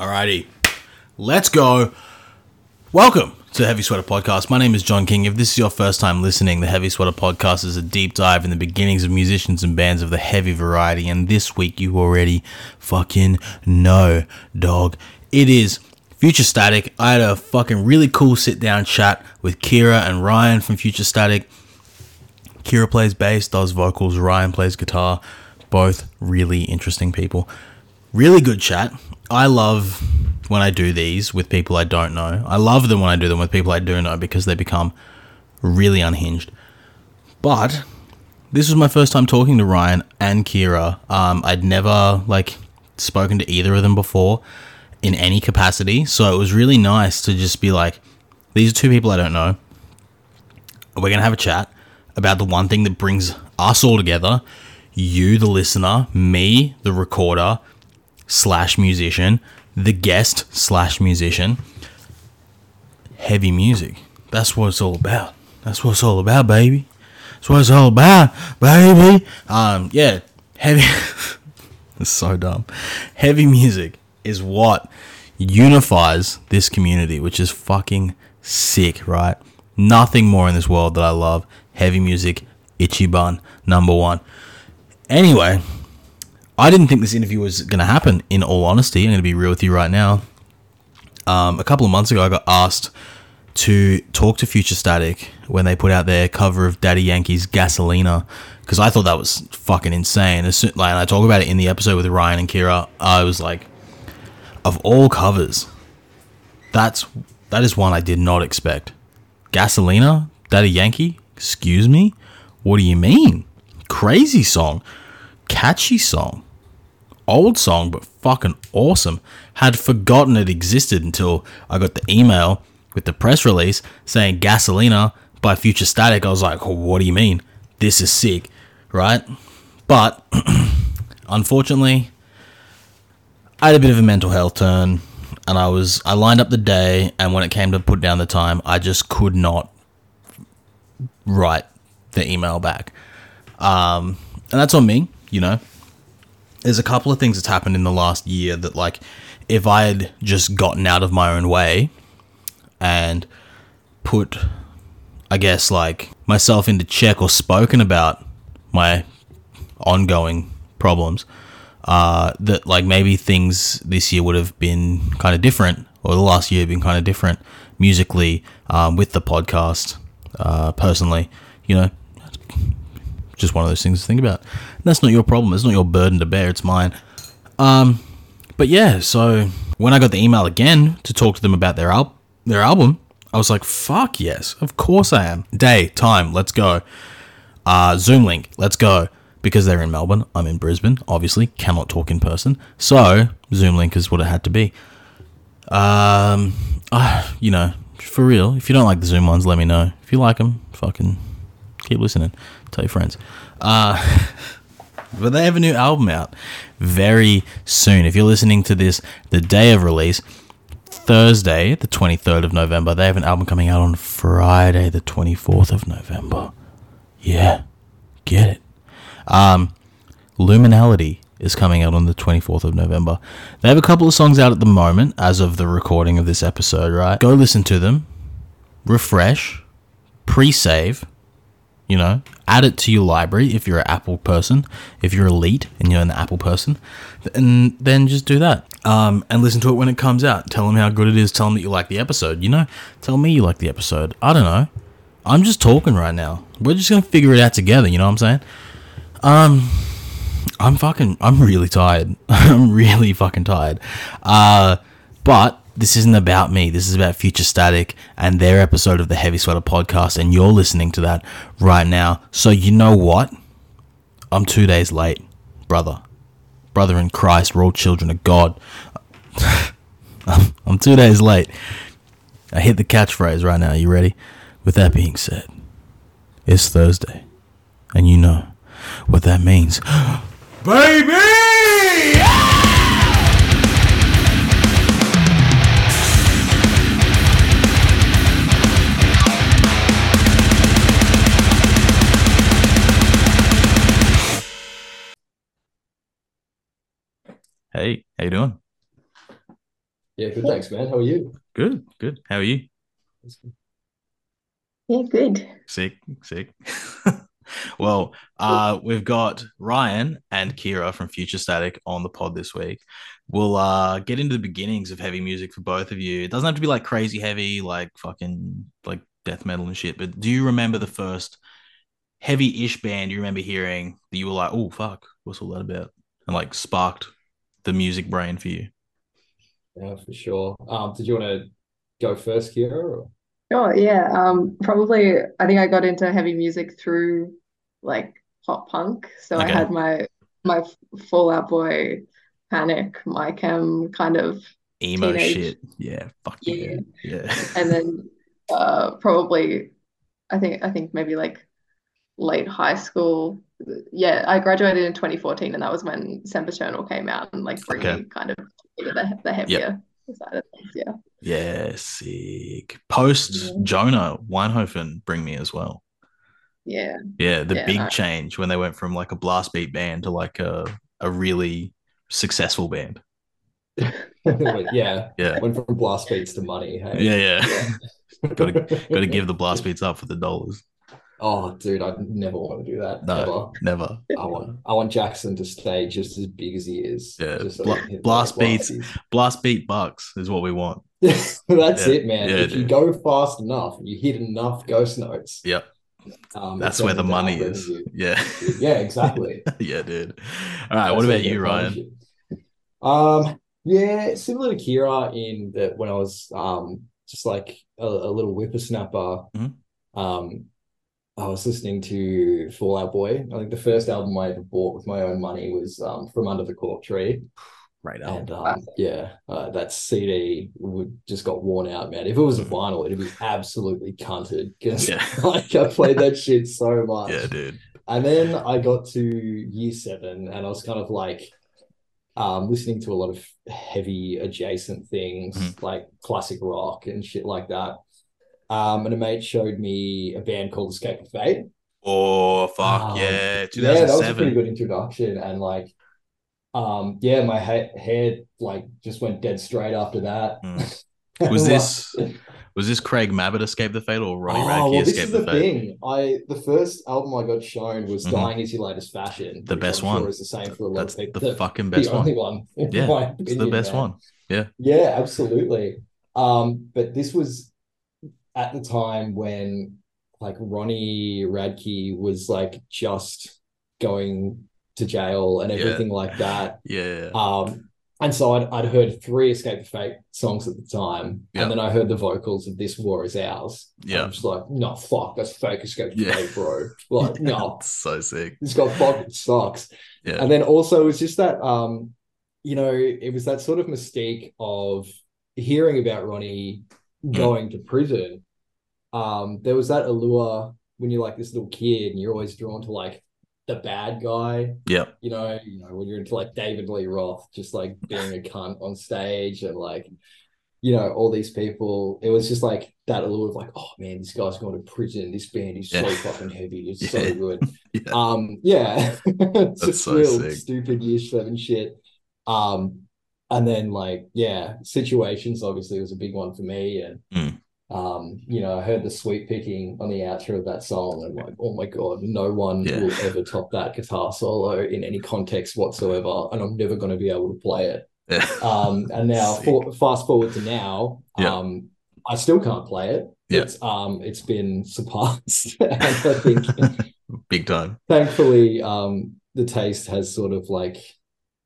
Alrighty, let's go. Welcome to the Heavy Sweater Podcast. My name is John King. If this is your first time listening, the Heavy Sweater Podcast is a deep dive in the beginnings of musicians and bands of the heavy variety. And this week, you already fucking know, dog. It is Future Static. I had a fucking really cool sit down chat with Kira and Ryan from Future Static. Kira plays bass, does vocals, Ryan plays guitar. Both really interesting people. Really good chat. I love when I do these with people I don't know. I love them when I do them with people I do know because they become really unhinged. But this was my first time talking to Ryan and Kira. Um, I'd never like spoken to either of them before in any capacity, so it was really nice to just be like, these are two people I don't know. We're gonna have a chat about the one thing that brings us all together. You, the listener, me, the recorder, slash musician, the guest slash musician. Heavy music. That's what it's all about. That's what it's all about, baby. That's what it's all about, baby. Um, yeah, heavy. it's so dumb. Heavy music is what unifies this community, which is fucking sick, right? Nothing more in this world that I love. Heavy music, Ichiban, number one. Anyway, I didn't think this interview was going to happen, in all honesty. I'm going to be real with you right now. Um, a couple of months ago, I got asked to talk to Future Static when they put out their cover of Daddy Yankee's Gasolina because I thought that was fucking insane. As soon, like, I talk about it in the episode with Ryan and Kira. I was like, of all covers, that's that is one I did not expect. Gasolina, Daddy Yankee. Excuse me. What do you mean? Crazy song, catchy song old song, but fucking awesome. Had forgotten it existed until I got the email with the press release saying Gasolina by Future Static. I was like, oh, what do you mean? This is sick, right? But unfortunately, I had a bit of a mental health turn and I was I lined up the day and when it came to put down the time, I just could not write the email back. Um, and that's on me, you know there's a couple of things that's happened in the last year that like if I had just gotten out of my own way and put I guess like myself into check or spoken about my ongoing problems uh, that like maybe things this year would have been kind of different or the last year been kind of different musically um, with the podcast uh, personally you know just one of those things to think about. That's not your problem. It's not your burden to bear. It's mine. Um, but yeah, so when I got the email again to talk to them about their al- their album, I was like, "Fuck yes, of course I am." Day, time, let's go. Uh, Zoom link, let's go. Because they're in Melbourne, I'm in Brisbane. Obviously, cannot talk in person, so Zoom link is what it had to be. Um, uh, you know, for real. If you don't like the Zoom ones, let me know. If you like them, fucking keep listening. Tell your friends. Uh, but they have a new album out very soon. If you're listening to this the day of release, Thursday, the 23rd of November, they have an album coming out on Friday, the 24th of November. Yeah, get it. Um, Liminality is coming out on the 24th of November. They have a couple of songs out at the moment as of the recording of this episode, right? Go listen to them, refresh, pre save, you know, add it to your library if you're an Apple person, if you're elite and you're an Apple person, and then just do that. Um, and listen to it when it comes out. Tell them how good it is. Tell them that you like the episode. You know, tell me you like the episode. I don't know. I'm just talking right now. We're just gonna figure it out together. You know what I'm saying? Um, I'm fucking. I'm really tired. I'm really fucking tired. Uh, but this isn't about me. This is about Future Static and their episode of the Heavy Sweater podcast, and you're listening to that right now. So, you know what? I'm two days late, brother. Brother in Christ, we're all children of God. I'm two days late. I hit the catchphrase right now. You ready? With that being said, it's Thursday, and you know what that means. Baby! Hey, how you doing? Yeah, good. Thanks, man. How are you? Good, good. How are you? Yeah, good. Sick, sick. well, uh, we've got Ryan and Kira from Future Static on the pod this week. We'll uh, get into the beginnings of heavy music for both of you. It doesn't have to be like crazy heavy, like fucking like death metal and shit. But do you remember the first heavy-ish band you remember hearing that you were like, "Oh fuck, what's all that about?" and like sparked the music brain for you? Yeah, for sure. Um, did you want to go first, Kira? Or? Oh yeah, um, probably I think I got into heavy music through like pop punk. So I had my my Fall Out Boy, Panic, My Chem kind of, Emo Teenage. shit. Yeah, fuck yeah, yeah. and then uh probably I think I think maybe like late high school. Yeah, I graduated in 2014, and that was when Sempiternal came out and like bring Okay. kind of the the heavier side of things. Yeah. Yeah, sick. Post Jona Weinhofen bring me as well. Yeah. Yeah, the Yeah, big no. change when they went from like a blast beat band to like a a really successful band. Yeah, Yeah. went from blast beats to money. Hey? Yeah, yeah. gotta gotta give the blast beats up for the dollars. Oh, dude, I never want to do that. No, ever. never. I want, I want Jackson to stay just as big as he is. Yeah, so bla- he can hit blast beats. Blast beat bucks is what we want. That's Yeah, it, man. yeah, if you go fast enough, you hit enough ghost notes. Yep. Um, That's where the money is. revenue. Yeah. Yeah, exactly. yeah, dude. All right, what about you, Ryan? Um, yeah, similar to Kira in that when I was um just like a, a little whippersnapper, Mhm. um, I was listening to Fall Out Boy. I think the first album I ever bought with my own money was um From Under the Cork Tree. Right And um, yeah, uh, that CD would just got worn out, man. If it was a Mhm. vinyl, it'd be absolutely cunted because Yeah. like I played that shit so much. Yeah, dude. And then I got to year seven and I was kind of like um, listening to a lot of heavy adjacent things Mhm. like classic rock and shit like that. Um, and a mate showed me a band called Escape of Fate. Oh fuck Um, yeah, Yeah, that was a pretty good introduction. And like, um, yeah, my ha- hair like just went dead straight after that. Mm. Was this was this Craig Mabbitt escape the fate or Ronnie Oh, Radke well, this escape is the the fate? thing. I the first album I got shown was Mhm. "Dying Is Your Latest Fashion," The best I'm sure one. is the same for a lot That's of people. the fucking best the only one. one. Yeah, my It's the best man. one. Yeah. Yeah, absolutely. Um, but this was at the time when like Ronnie Radke was like just going to jail and Yeah. everything like that. Yeah. Um, and so I'd, I'd heard three Escape the Fate songs at the time, Yeah. and then I heard the vocals of This War Is Ours. Yeah. I'm just like, no, fuck, that's fake Escape the Yeah. Fate, bro. Like, no, so sick. this guy fucking sucks. Yeah. And then also it's just that um, you know, it was that sort of mystique of hearing about Ronnie. Going to prison. Um, there was that allure when you're like this little kid and you're always drawn to like the bad guy, Yeah. you know, you know, when you're into like David Lee Roth, just like being a cunt on stage and like, you know, all these people. It was just like that allure of like, oh man, this guy's going to prison. This band is so fucking heavy. It's Yeah. so good. Yeah. Um, yeah, it's That's so real sick. stupid year seven shit. Um, and then like, yeah, situations obviously was a big one for me. And Mm. um, you know, I heard the sweep picking on the outro of that song, and like, oh my god, no one Yeah. will ever top that guitar solo in any context whatsoever, and I'm never going to be able to play it. Yeah. Um, and now for, fast forward to now, Yeah. um, I still can't play it. Yeah. It's um, it's been surpassed, and I think Big time. thankfully, um, the taste has sort of like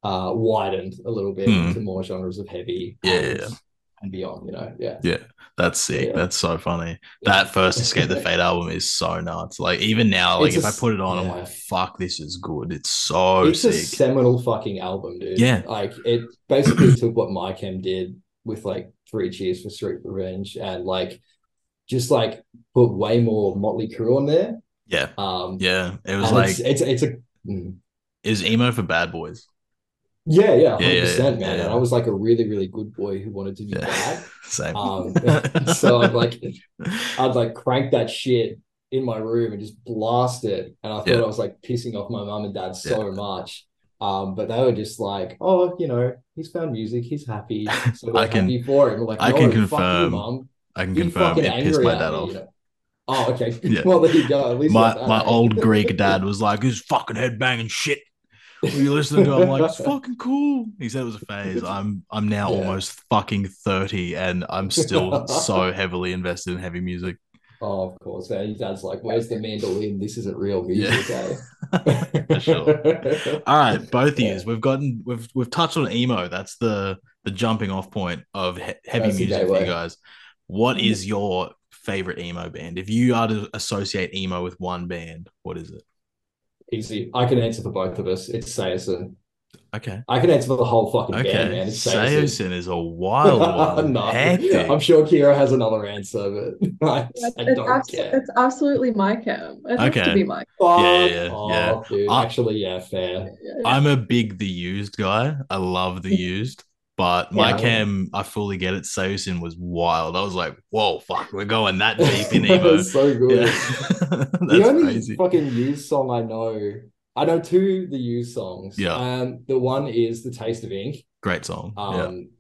uh widened a little bit into more genres of heavy Yeah, and, and beyond, you know. Yeah. Yeah. That's sick. Yeah. That's so funny. That first Escape the Fate album is so nuts. Like even now, like It's if a I put it on, I'm like, fuck, this is good. It's so it's a seminal fucking album, dude. Yeah. Like it basically took what My Chem did with like Three Cheers for Sweet Revenge and like just like put way more Motley Crue on there. Yeah. Um Yeah. It was like it's it's it's a mm. it was emo for bad boys. Yeah, yeah, Yeah, hundred yeah, percent, yeah, man. yeah. And I was like a really, really good boy who wanted to be bad. Same. Um, so I'd like I'd like crank that shit in my room and just blast it. And I thought. I was like pissing off my mum and dad so much. Um, but they were just like, oh, you know, he's found music, he's happy, so we're I can- happy for him. We're like, I no, can fuck you, confirm. I can Be confirm it pissed my dad me, off. you know? Oh, okay. Yeah. well, there you go. My my old Greek dad was like, "This fucking headbanging shit." Are you listen to? I'm like, "It's fucking cool." He said it was a phase. I'm I'm now Yeah. almost fucking thirty, and I'm still so heavily invested in heavy music. Oh, of course. Man. Your dad's like, where's the mandolin? This isn't real music, eh? For sure. All right, both of yous. We've gotten we've we've touched on emo. That's the the jumping off point of he- heavy That's music for you guys. What is your favorite emo band? If you are to associate emo with one band, what is it? Easy. I can answer for both of us. It's Saosin. Okay. I can answer for the whole fucking band, Okay. man. It's Saosin. Saosin is a wild one. no, Hectic. I'm sure Kira has another answer, but I, It's, I don't abs- care. it's absolutely My Chem. It has to be my Fuck Yeah, yeah, off, yeah. dude. I- Actually, yeah, fair. I'm a big The Used guy. I love The Used, but My Chem, I fully get it. Saosin was wild. I was like, whoa, fuck, we're going that deep in. It's so good. Yeah. The only crazy. fucking used song I know, I know two the used songs. Yeah. Um, the one is "The Taste of Ink." Great song. yeah. Um,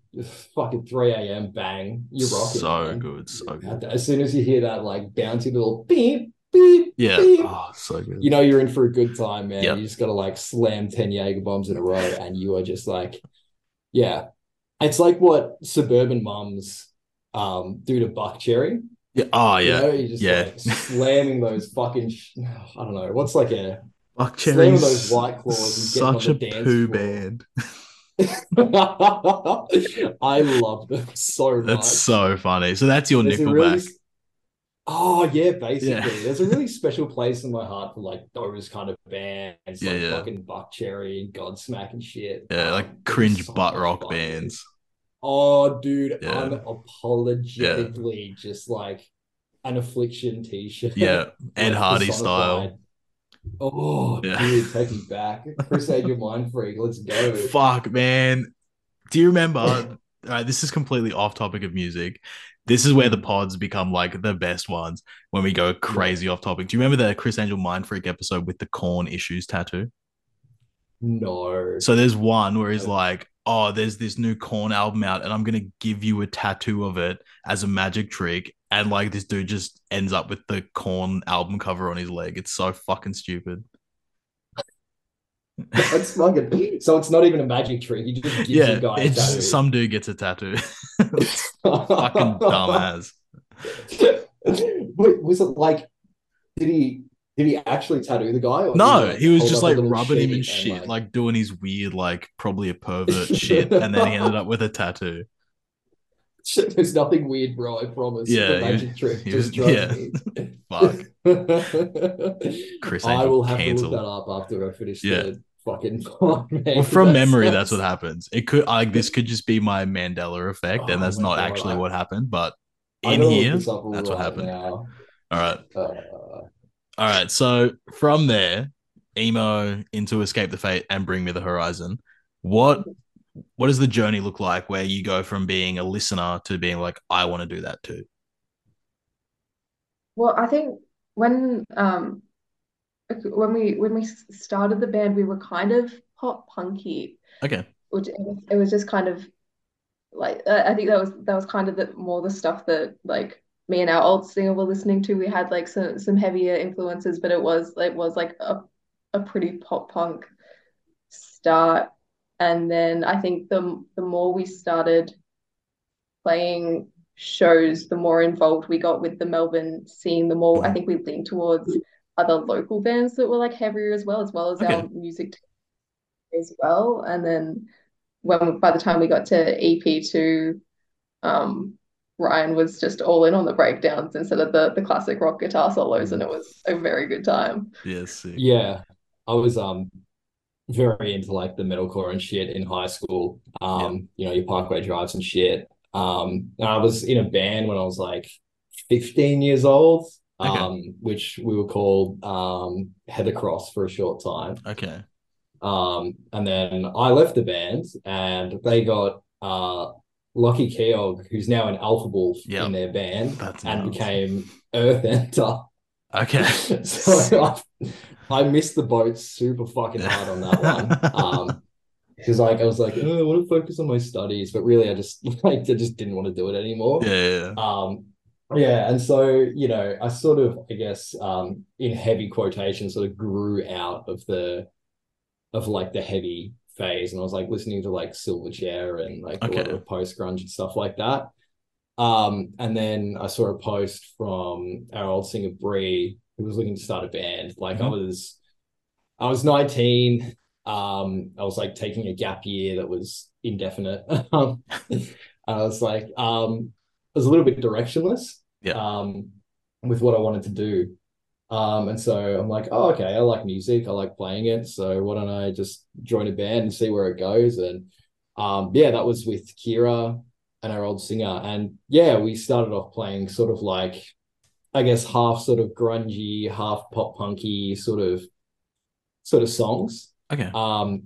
fucking 3 a.m. bang. You're rocking. So man. good. So good. As soon as you hear that like bouncy little beep beep, Yeah. beep, Oh, so good. you know you're in for a good time, man. Yep. You just gotta like slam 10 Jaeger bombs in a row, and you are just like, yeah. It's like what suburban mums um do to Buckcherry. Yeah. Oh, You yeah. know, you're just Yeah. like slamming those fucking sh- I don't know, what's like a Buck slamming Cherry's those white claws and such a poo floor. band. I love them so much. That's so funny. So that's your There's Nickelback. really Oh yeah, basically. Yeah. There's a really special place in my heart for like those kind of bands, Yeah, like yeah. fucking Buckcherry and Godsmack and shit. Yeah, like cringe so butt rock bands. Oh, dude, Yeah. unapologetically just like an affliction t-shirt. Yeah. Ed like Hardy style. Oh, Yeah. dude, take me back. Criss Angel Mind Freak, let's go. Fuck, man. Do you remember? all right, this is completely off topic of music. This is where the mm. pods become like the best ones when we go crazy off topic. Do you remember the Criss Angel Mind Freak episode with the Korn issues tattoo? No. So there's one where he's like, "Oh, there's this new Korn album out, and I'm gonna give you a tattoo of it as a magic trick." And like this dude just ends up with the Korn album cover on his leg. It's so fucking stupid. That's fucking. So it's not even a magic trick. You just give Yeah, it's tattoo. some dude gets a tattoo. fucking dumbass. Wait, was it like? Did he? Did he actually tattoo the guy? or No, like, he was just like rubbing him and shit, like- like doing his weird, like probably a pervert shit, and then he ended up with a tattoo. There's nothing weird, bro. I promise. Yeah, the he magic trick. Just was- yeah. Fuck. Chris I will have cancelled. to look that up after I finish Yeah. the fucking pod, man, Well, from memory, sounds- that's what happens. It could like this could just be my Mandela effect, and Oh that's not God, actually I- what happened. But in here, that's what happened. now. all right, Uh, all right. So from there, emo into Escape the Fate and Bring Me the Horizon. What what does the journey look like where you go from being a listener to being like, I want to do that too? Well, I think when um when we when we started the band, we were kind of pop punky, Okay, which it was, it was just kind of like I I think that was that was kind of the more the stuff that like me and our old singer were listening to. We had like some some heavier influences, but it was it was like a a pretty pop punk start. And then I think the the more we started playing shows, the more involved we got with the Melbourne scene, the more I think we leaned towards other local bands that were like heavier as well, as well as Okay. our music as well. And then when by the time we got to EP2, um, Ryan was just all in on the breakdowns instead of the the classic rock guitar solos, and it was a very good time. yes, sick. yeah, I was um very into like the metalcore and shit in high school. Um, you know, your Parkway drives and shit. Um, and I was in a band when I was like 15 years old. Okay. Um, which we were called um Heather Cross for a short time. Okay, Um, and then I left the band and they got uh Lochie Keogh, who's now an Alpha Wolf Yep. in their band, That's and nuts. became Earth Enter. Okay. so I, I missed the boat super fucking hard on that one. Um, because like I was like, oh, I want to focus on my studies, but really I just like I just didn't want to do it anymore. Yeah, yeah, yeah. Um, yeah, and so you know, I sort of, I guess, um, in heavy quotation, sort of grew out of the of like the heavy phase, and I was like listening to like Silverchair and like a lot of post grunge and stuff like that. Um, and then I saw a post from our old singer Bree, who was looking to start a band. Like I Mhm. was, I was nineteen. Um, I was like taking a gap year that was indefinite. Um, I was like, um, I was a little bit directionless. Yeah. Um, with what I wanted to do. Um, and so I'm like, oh, okay, I like music, I like playing it. So why don't I just join a band and see where it goes? And um, yeah, that was with Kira and our old singer. And yeah, we started off playing sort of like, I guess, half sort of grungy, half pop punky sort of sort of songs. Okay. Um,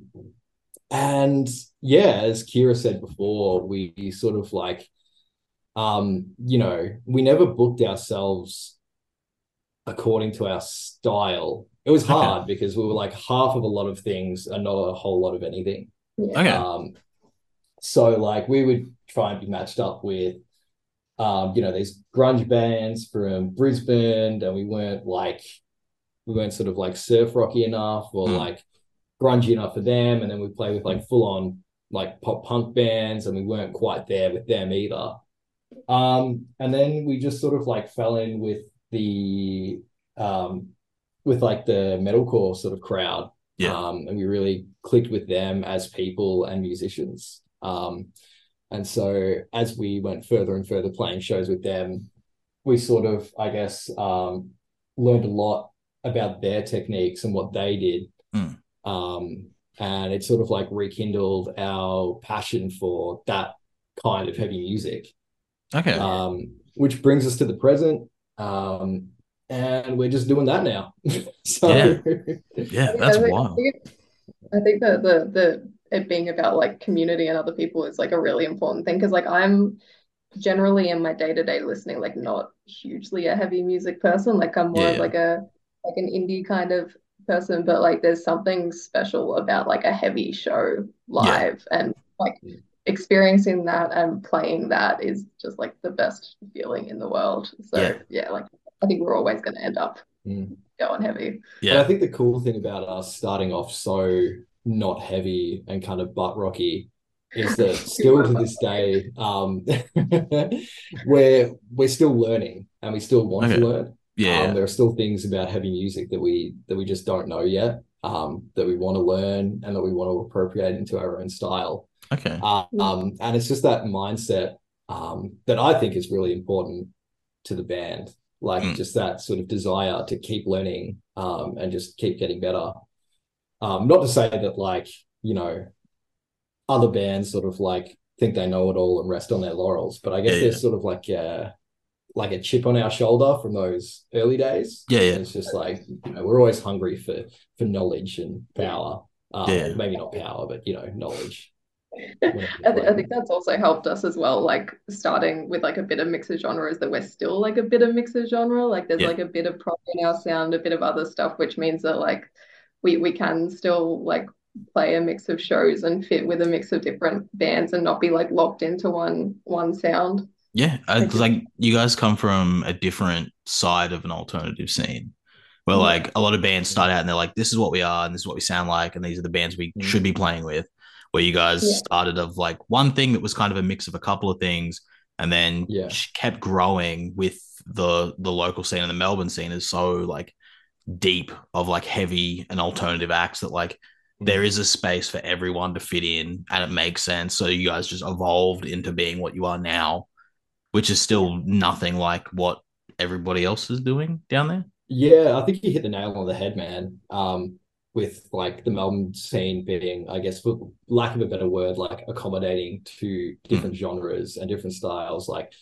and yeah, as Kira said before, we sort of like, um, you know, we never booked ourselves according to our style. It was Okay. hard because we were like half of a lot of things and not a whole lot of anything. Yeah. Okay. Um, so like we would try and be matched up with, um, you know, these grunge bands from Brisbane, and we weren't like, we weren't sort of like surf rocky enough or Hmm. like grungy enough for them, and then we play with like full on like pop punk bands, and we weren't quite there with them either. Um, and then we just sort of like fell in with the um with like the metalcore sort of crowd. Yeah. Um, and we really clicked with them as people and musicians. Um, and so as we went further and further playing shows with them, we sort of, I guess, um, learned a lot about their techniques and what they did. Mm. Um, and it sort of like rekindled our passion for that kind of heavy music Okay. um, which brings us to the present. Um, and we're just doing that now. so Yeah. yeah, that's I think, I wild. think, I think that the the it being about like community and other people is like a really important thing because like I'm generally in my day-to-day listening like not hugely a heavy music person like I'm more of Yeah. like a like an indie kind of person but like there's something special about like a heavy show live and like. Experiencing that and playing that is just like the best feeling in the world so Yeah. yeah like I think we're always going to end up Mm. going heavy And I think the cool thing about us starting off so not heavy and kind of butt rocky is that still to this day, um, we're we're still learning and we still want Okay. to learn. Yeah. Um, there are still things about heavy music that we that we just don't know yet, um, that we want to learn and that we want to appropriate into our own style. Okay. Um, and it's just that mindset um, that I think is really important to the band. Like Mm. just that sort of desire to keep learning um, and just keep getting better. Um, not to say that like, you know, other bands sort of like think they know it all and rest on their laurels, but I guess Yeah, there's yeah. sort of like a like a chip on our shoulder from those early days. Yeah, yeah. And it's just like, you know, we're always hungry for for knowledge and power. Um, Yeah. maybe not power, but you know, knowledge. I, th I think that's also helped us as well, like starting with like a bit of mixer genre is that we're still like a bit of mixer genre. Like there's Yeah. like a bit of prog in our sound, a bit of other stuff, which means that like we we can still like play a mix of shows and fit with a mix of different bands and not be like locked into one one sound. Yeah, because like you guys come from a different side of an alternative scene, where like a lot of bands start out and they're like, "This is what we are, and this is what we sound like, and these are the bands we Mm. should be playing with." Where you guys Yeah. started of like one thing that was kind of a mix of a couple of things, and then Yeah. kept growing with the the local scene and the Melbourne scene is so like deep of like heavy and alternative acts that like there is a space for everyone to fit in and it makes sense. So you guys just evolved into being what you are now, which is still nothing like what everybody else is doing down there. Yeah, I think you hit the nail on the head, man. Um, with like the Melbourne scene being, I guess, for lack of a better word, like accommodating to different genres and different styles. Like,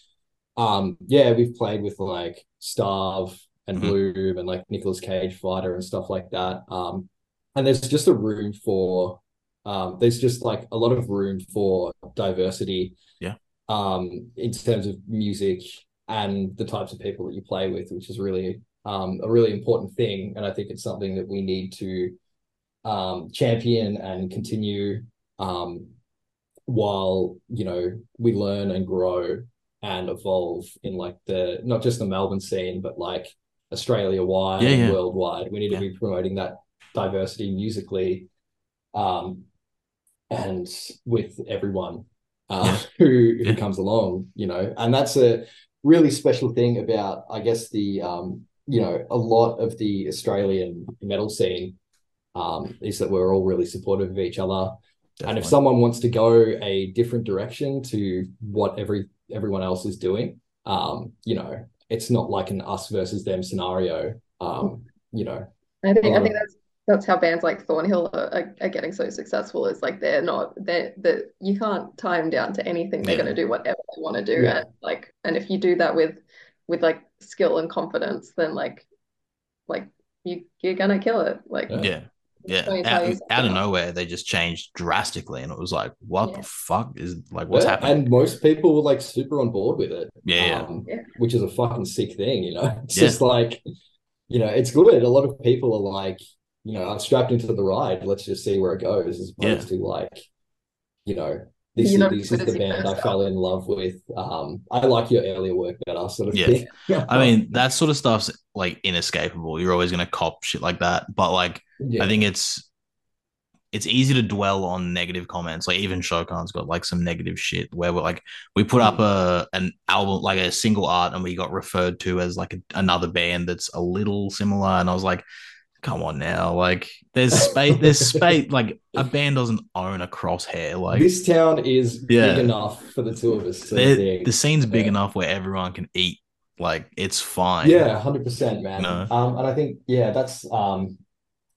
um, yeah, we've played with like Starve and Mhm. Bloom and like Nicolas Cage Fighter and stuff like that. Um, and there's just a room for, um, there's just like a lot of room for diversity. Yeah. Um, in terms of music and the types of people that you play with, which is really um, a really important thing, and I think it's something that we need to um, champion and continue um, while you know we learn and grow and evolve in like the not just the Melbourne scene, but like Australia wide Yeah, yeah. worldwide. We need Yeah. to be promoting that diversity musically, um, and with everyone uh, who who comes along, you know, and that's a really special thing about, I guess, the um, you know, a lot of the Australian metal scene um, is that we're all really supportive of each other. And if someone wants to go a different direction to what every everyone else is doing, um, you know, it's not like an us versus them scenario. Um, you know, I think I Or- think that's that's how bands like Thornhill are, are, are getting so successful. Is like they're not they're that you can't tie them down to anything. They're Yeah. going to do whatever they want to do, Yeah. and like and if you do that with with like skill and confidence, then like like you you're gonna kill it. Like Yeah. Yeah. Yeah, out, out of nowhere, they just changed drastically, and it was like, what Yeah. the fuck is like, what's Yeah, happening? And most people were like super on board with it. Yeah, yeah. Um, Yeah. which is a fucking sick thing, you know. It's Yeah. just like, you know, it's good. A lot of people are like, you know, I'm strapped into the ride. Let's just see where it goes, as opposed to like, you know, this You're is this is the band I fell in love with. Um, I like your earlier work better, sort of Yeah. thing. I mean, that sort of stuff's like inescapable. You're always gonna cop shit like that. But like, yeah, I think it's it's easy to dwell on negative comments. Like even Shokan's got like some negative shit where we're like we put up a an album like a single art and we got referred to as like a, another band that's a little similar and I was like come on now like there's space there's space like a band doesn't own a crosshair like this town is Yeah. big enough for the two of us. The scene's big Yeah. enough where everyone can eat like it's fine Yeah, hundred percent, man. No. Um, and I think yeah, that's um,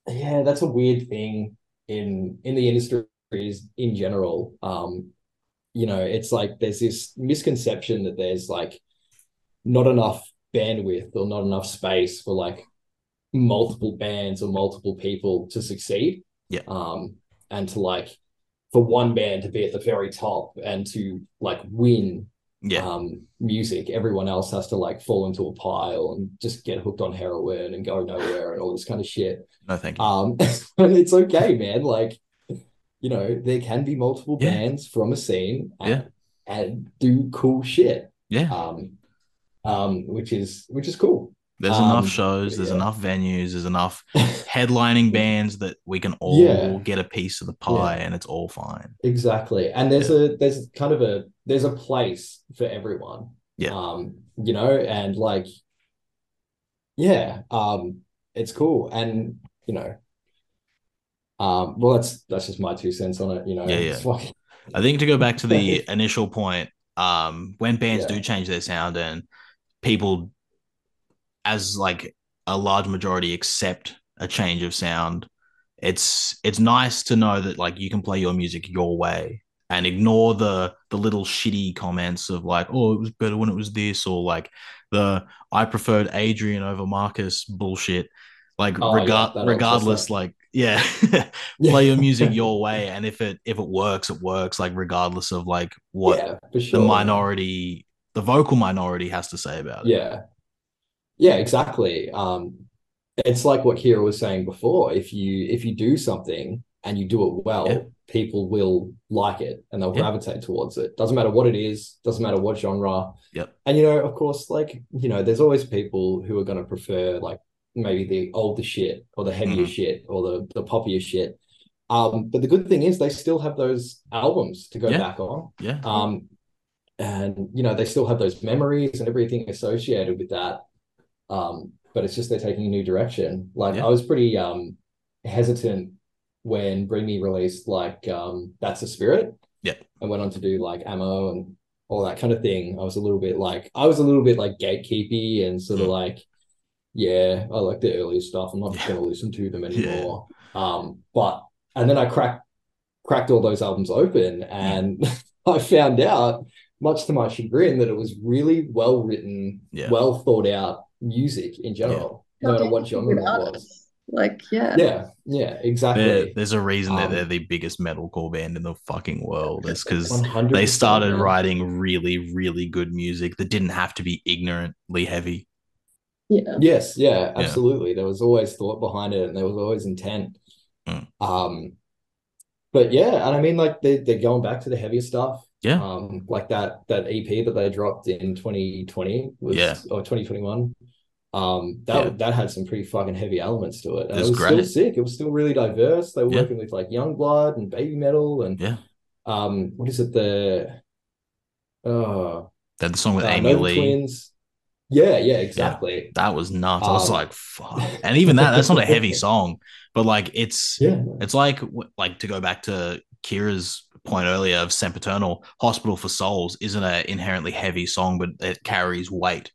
yeah, that's a weird thing in in the industries in general. Um, you know, it's like there's this misconception that there's like not enough bandwidth or not enough space for like multiple bands or multiple people to succeed. Yeah. Um, and to like for one band to be at the very top and to like win yeah um music everyone else has to like fall into a pile and just get hooked on heroin and go nowhere and all this kind of shit no thank you um and it's okay man like you know there can be multiple Yeah. bands from a scene and, Yeah. and do cool shit yeah um um which is which is cool there's um, enough shows there's yeah. enough venues there's enough headlining bands that we can all Yeah. get a piece of the pie and it's all fine. exactly and there's a there's kind of a there's a place for everyone Yeah. um you know and like yeah um it's cool and you know um well that's that's just my two cents on it you know Yeah, yeah. like- I think to go back to the initial point, um, when bands Yeah. do change their sound and people as like a large majority accept a change of sound, it's it's nice to know that like you can play your music your way and ignore the the little shitty comments of like, oh, it was better when it was this, or like the I preferred Adrian over Marcus bullshit. Like Oh, yeah, regard regardless, like yeah, play your music your way, and if it if it works, it works. Like regardless of like what yeah for the minority, the vocal minority has to say about it. yeah yeah exactly um it's like what Kira was saying before if you if you do something and you do it well Yeah. people will like it and they'll Yeah. gravitate towards it doesn't matter what it is doesn't matter what genre Yep. and you know of course like you know there's always people who are going to prefer like maybe the older shit or the heavier Mhm. shit or the the poppier shit um but the good thing is they still have those albums to go Yeah. back on Yeah. um and you know they still have those memories and everything associated with that um but it's just they're taking a new direction like Yeah. i was pretty um hesitant when bring me released like um that's a spirit Yeah. and went on to do like amo and all that kind of thing i was a little bit like i was a little bit like gatekeepy and sort of Mm. like yeah i like the earlier stuff i'm not Yeah. going to listen to them anymore um but and then i cracked cracked all those albums open and i found out much to my chagrin that it was really well written Yeah. well thought out music in general no matter what genre it was Like, yeah. yeah yeah There- exactly there's a reason that Um, they're the biggest metalcore band in the fucking world. It's because they started man. writing really, really good music that didn't have to be ignorantly heavy. Yeah. Yes, yeah, absolutely. There was always thought behind it and there was always intent. Mm. Um, but yeah, and I mean like they they're going back to the heavier stuff. Yeah. Um, like that that EP that they dropped in 2020 was Yeah. or 2021. Um, that Yeah. that had some pretty fucking heavy elements to it. And It it was still sick. It was still really diverse. They were Yeah. working with like Yungblud and Baby Metal and Yeah. um what is it the uh, They had the song with uh Amy Nova Lee. Twins. Yeah, yeah, exactly. That was nuts. I was Um, like, fuck. And even that, that's not a heavy song, but like it's Yeah. it's like like to go back to Kira's point earlier of Sempiternal, Hospital for Souls isn't an inherently heavy song, but it carries weight.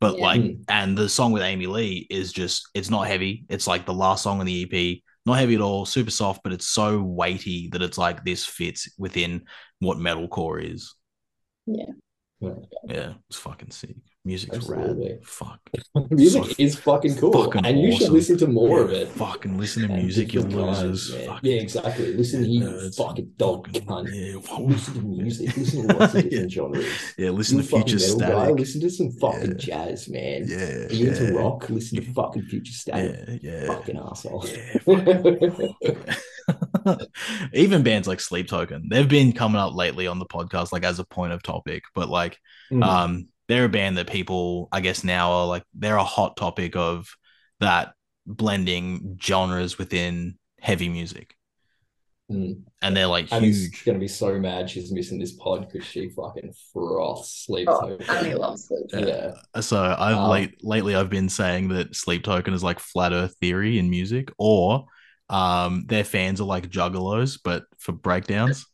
But Yeah. like, and the song with Amy Lee is just, it's not heavy. It's like the last song on the EP, not heavy at all, super soft, but it's so weighty that it's like this fits within what metalcore is. Yeah. Yeah, it's fucking sick. Music's Absolutely. rad. Fuck. Music So is fucking cool, fucking and you should listen to more Yeah, of it. Fucking listen to music, you losers. Yeah, exactly. Listen to you, nerds. fucking dog Fucking- cunt. Yeah, Listen to music. Listen to lots of different genres. yeah, listen You to Future metal guy, listen to some fucking Yeah. jazz, man. Yeah, you yeah. into rock? Listen to fucking Future Static. Yeah, yeah. Fucking asshole. Yeah, Even bands like Sleep Token, they've been coming up lately on the podcast, like as a point of topic. But like, Mm. um, they're a band that people, I guess, now are like they're a hot topic of that blending genres within heavy music, Mm. and they're like Abby's huge. gonna be so mad she's missing this pod because she fucking froths sleep. Oh, Token. Annie loves sleep. Yeah. So I've Um, late lately I've been saying that Sleep Token is like flat Earth theory in music, or um, their fans are like juggalos, but for breakdowns.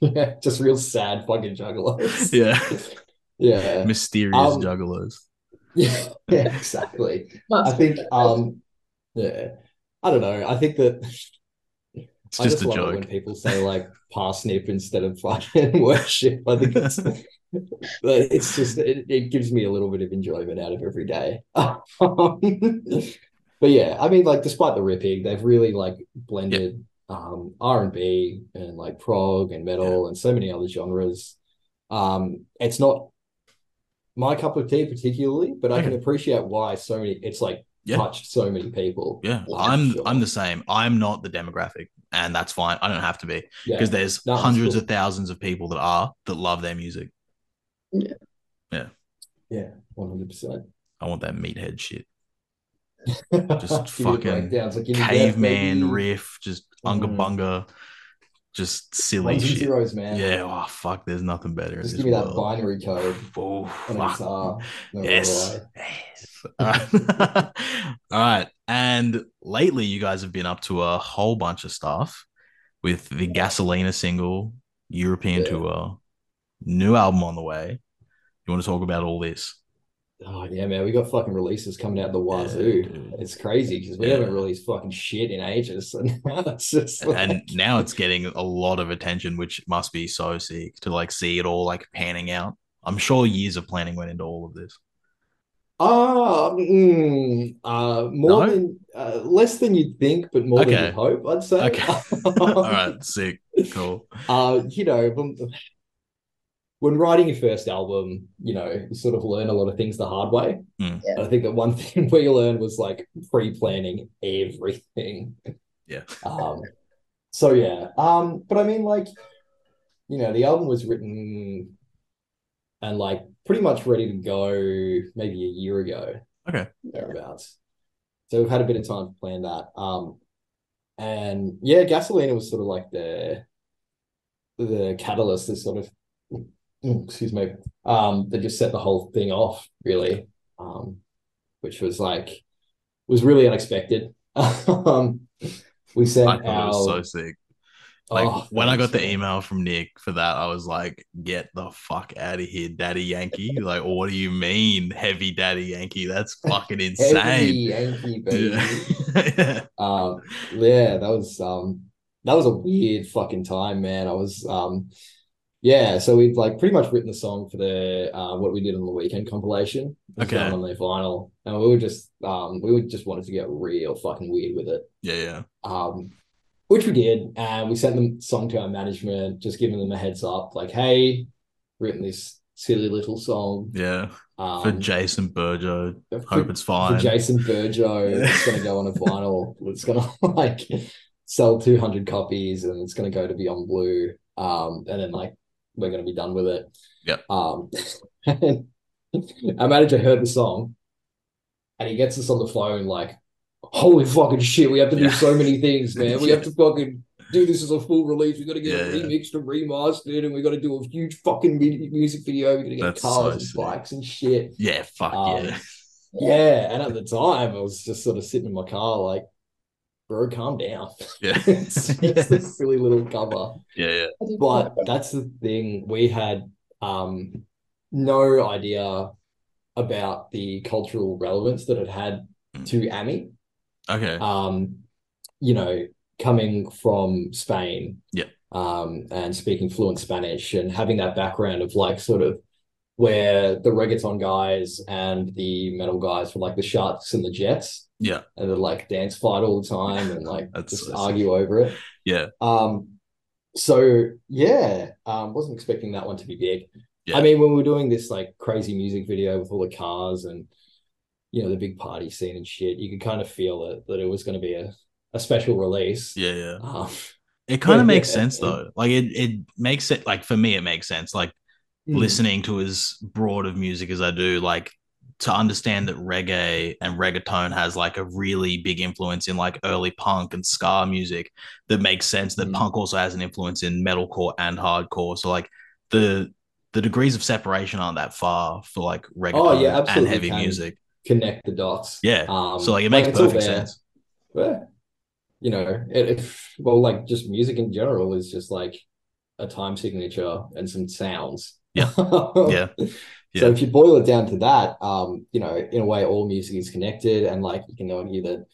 Yeah, just real sad fucking juggalos. Yeah. Yeah. Mysterious Um, juggalos. Yeah, yeah, exactly. I think um yeah. I don't know. I think that It's I just just a love it joke. when people say like parsnip instead of fucking worship. I think it's but it's just it, it gives me a little bit of enjoyment out of every day. but yeah, I mean like despite the ripping, they've really like blended um R and B and like prog and metal and so many other genres. Um it's not my cup of tea particularly, but I can appreciate why so many it's like Yeah. touched so many people. Yeah, for I'm sure. I'm the same. I'm not the demographic, and that's fine. I don't have to be Yeah. because there's No, hundreds cool. of thousands of people that are that love their music. Yeah, yeah, yeah, one hundred percent. I want that meathead shit, Just fucking like give me death, caveman riff, just unga Mm. Just silly Ones shit. zeros, man. Yeah, oh fuck, there's nothing better Just give me that binary code Oh, fuck. Uh, no Yes. Yes. All right. All right. And lately, you guys have been up to a whole bunch of stuff with the Gasolina single, European Yeah. tour, new album on the way. You want to talk about all this? Oh yeah, man, we got fucking releases coming out the wazoo. dude. it's crazy because we Yeah. haven't released fucking shit in ages, and now it's just like, And now it's getting a lot of attention, which must be so sick to like see it all like panning out. I'm sure years of planning went into all of this. ah, mm, uh, more No? than uh, less than you'd think, but more than you'd hope. I'd say. Okay. all right. Sick. Cool. Uh, you know, when, when writing your first album, you know, you sort of learn a lot of things the hard way. Mm. Yeah. I think that one thing we learned was like pre-planning everything. Yeah. Um, so yeah. Um, but I mean, like, you know, the album was written and like pretty much ready to go maybe a year ago Okay. thereabouts. So we've had a bit of time to plan that. Um, and yeah, Gasolina was sort of like the the catalyst, that sort of excuse me, um, that just set the whole thing off, really. Um, which was like was really unexpected. um, we I sent it our was so sick. Like Oh, when I got the email from Nick for that, I was like, "Get the fuck out of here, Daddy Yankee!" Like, what do you mean, heavy Daddy Yankee? That's fucking Heavy insane. Yankee baby. Yeah. Um, yeah, that was um that was a weird fucking time, man. I was um yeah, so we've like pretty much written the song for the uh what we did on the weekend compilation. Okay. on their vinyl. And we were just um we would just wanted to get real fucking weird with it. yeah, yeah, Um which we did, and we sent the song to our management, just giving them a heads up, like, hey, written this silly little song. Yeah. Um, For Jason Burjo. for- Hope it's fine. for. Jason Burjo, it's going to go on a vinyl. It's going to like sell 200 copies and it's going to go to Beyond Blue. Um, and then like we're going to be done with it. Yeah. Um, our manager heard the song and he gets us on the phone like, holy fucking shit, we have to do Yeah. so many things, man. We have to fucking do this as a full release. We've got to get it Yeah, yeah. remixed and remastered and we've got to do a huge fucking music video. We're going to get That's cars so and bikes and shit. Yeah, fuck Um, yeah. Yeah, and at the time, I was just sort of sitting in my car, like, bro, calm down. Yeah. it's just a silly little cover. Yeah, yeah. But that's the thing. We had um, no idea about the cultural relevance that it had to Amy. Okay. Um, you know, coming from Spain, Yeah. um, and speaking fluent Spanish and having that background of like sort of where the reggaeton guys and the metal guys were like the Sharks and the Jets, Yeah. and they'd like dance fight all the time and like just argue over it. Yeah. Um, so yeah, um, wasn't expecting that one to be big. Yeah. I mean, when we were doing this like crazy music video with all the cars and you know the big party scene and shit, you could kind of feel it that it was going to be a, a special release. Yeah, yeah. Um, It kind of makes Yeah. sense though. Like it, it makes it like for me, it makes sense. Like Mm. listening to as broad of music as I do, like to understand that reggae and reggaeton has like a really big influence in like early punk and ska music that makes sense that Mm. punk also has an influence in metalcore and hardcore. So like the the degrees of separation aren't that far for like reggaeton Oh, yeah, and heavy can. music. connect the dots. Yeah. Um, so like it makes all perfect sense. Yeah. You know, it, it, well, like just music in general is just like a time signature and some sounds. Yeah. Yeah. So if you boil it down to that, um, you know, in a way, all music is connected, and like you can argue that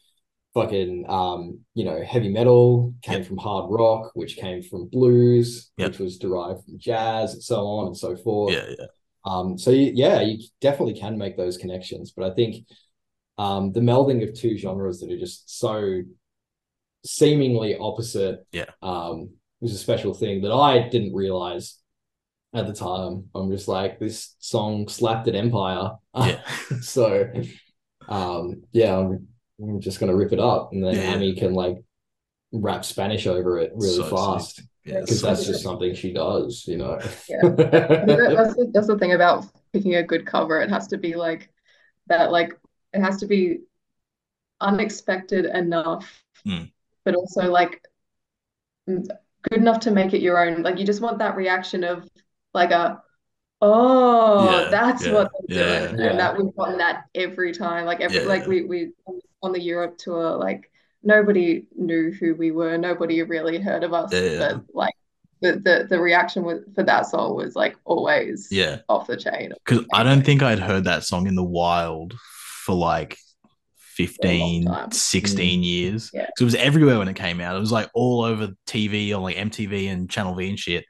fucking, um, you know, heavy metal came Yep. from hard rock, which came from blues, Yep. which was derived from jazz, and so on and so forth. Yeah, yeah. Um, so you, yeah, you definitely can make those connections, but I think um, the melding of two genres that are just so seemingly opposite, Yeah. um, was a special thing that I didn't realize at the time. I'm just like, this song slapped at Empire, Yeah. so um, yeah, I'm, I'm just gonna rip it up, and then Yeah. Amy can like rap Spanish over it really So sick. fast Yeah, because so that's sick. just something she does, you know. Yeah. I that's the, that's the thing about picking a good cover. It has to be like that, like it has to be unexpected enough, Mm. but also like mm, good enough to make it your own. Like you just want that reaction of like a, oh, Yeah, that's yeah, what they're doing, yeah. and that we've gotten that every time. Like every like we we on the Europe tour, like nobody knew who we were, nobody really heard of us, but like. The, the the reaction was, for that song was like always Yeah. off the chain. Because I don't think I'd heard that song in the wild for like 15, time. 16 mm. years. Yeah. 'Cause it was everywhere when it came out. It was like all over TV on like MTV and Channel V and shit.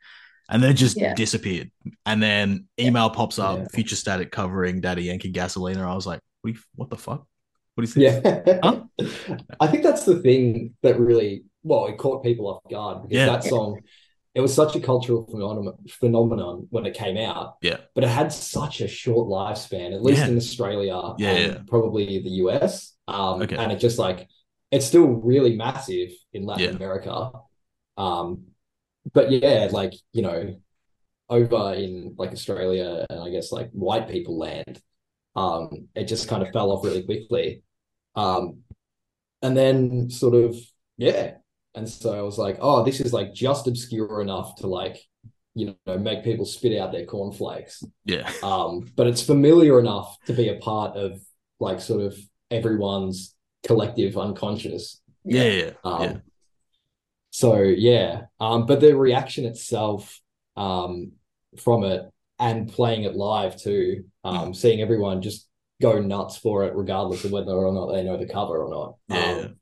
And then just Yeah. disappeared. And then email pops up, Yeah. Future Static covering Daddy Yankee Gasolina. I was like, what, you- what the fuck? What is this? Yeah. Huh? I think that's the thing that really, well, it caught people off guard because Yeah. that song, it was such a cultural phenomenon, phenomenon when it came out, Yeah. but it had such a short lifespan, at least Yeah. in Australia Yeah, and yeah. probably the US. Um, Okay. and it just like, it's still really massive in Latin Yeah. America. Um, but yeah, like, you know, over in like Australia and I guess like white people land, um, it just kind of fell off really quickly. Um, and then sort of, yeah. And so I was like, oh, this is like just obscure enough to like, you know, make people spit out their cornflakes. Yeah. Um, but it's familiar enough to be a part of like sort of everyone's collective unconscious. Yeah. Yeah. Um, yeah. So yeah, um, but the reaction itself um, from it and playing it live too, um, seeing everyone just go nuts for it, regardless of whether or not they know the cover or not. Yeah. Um,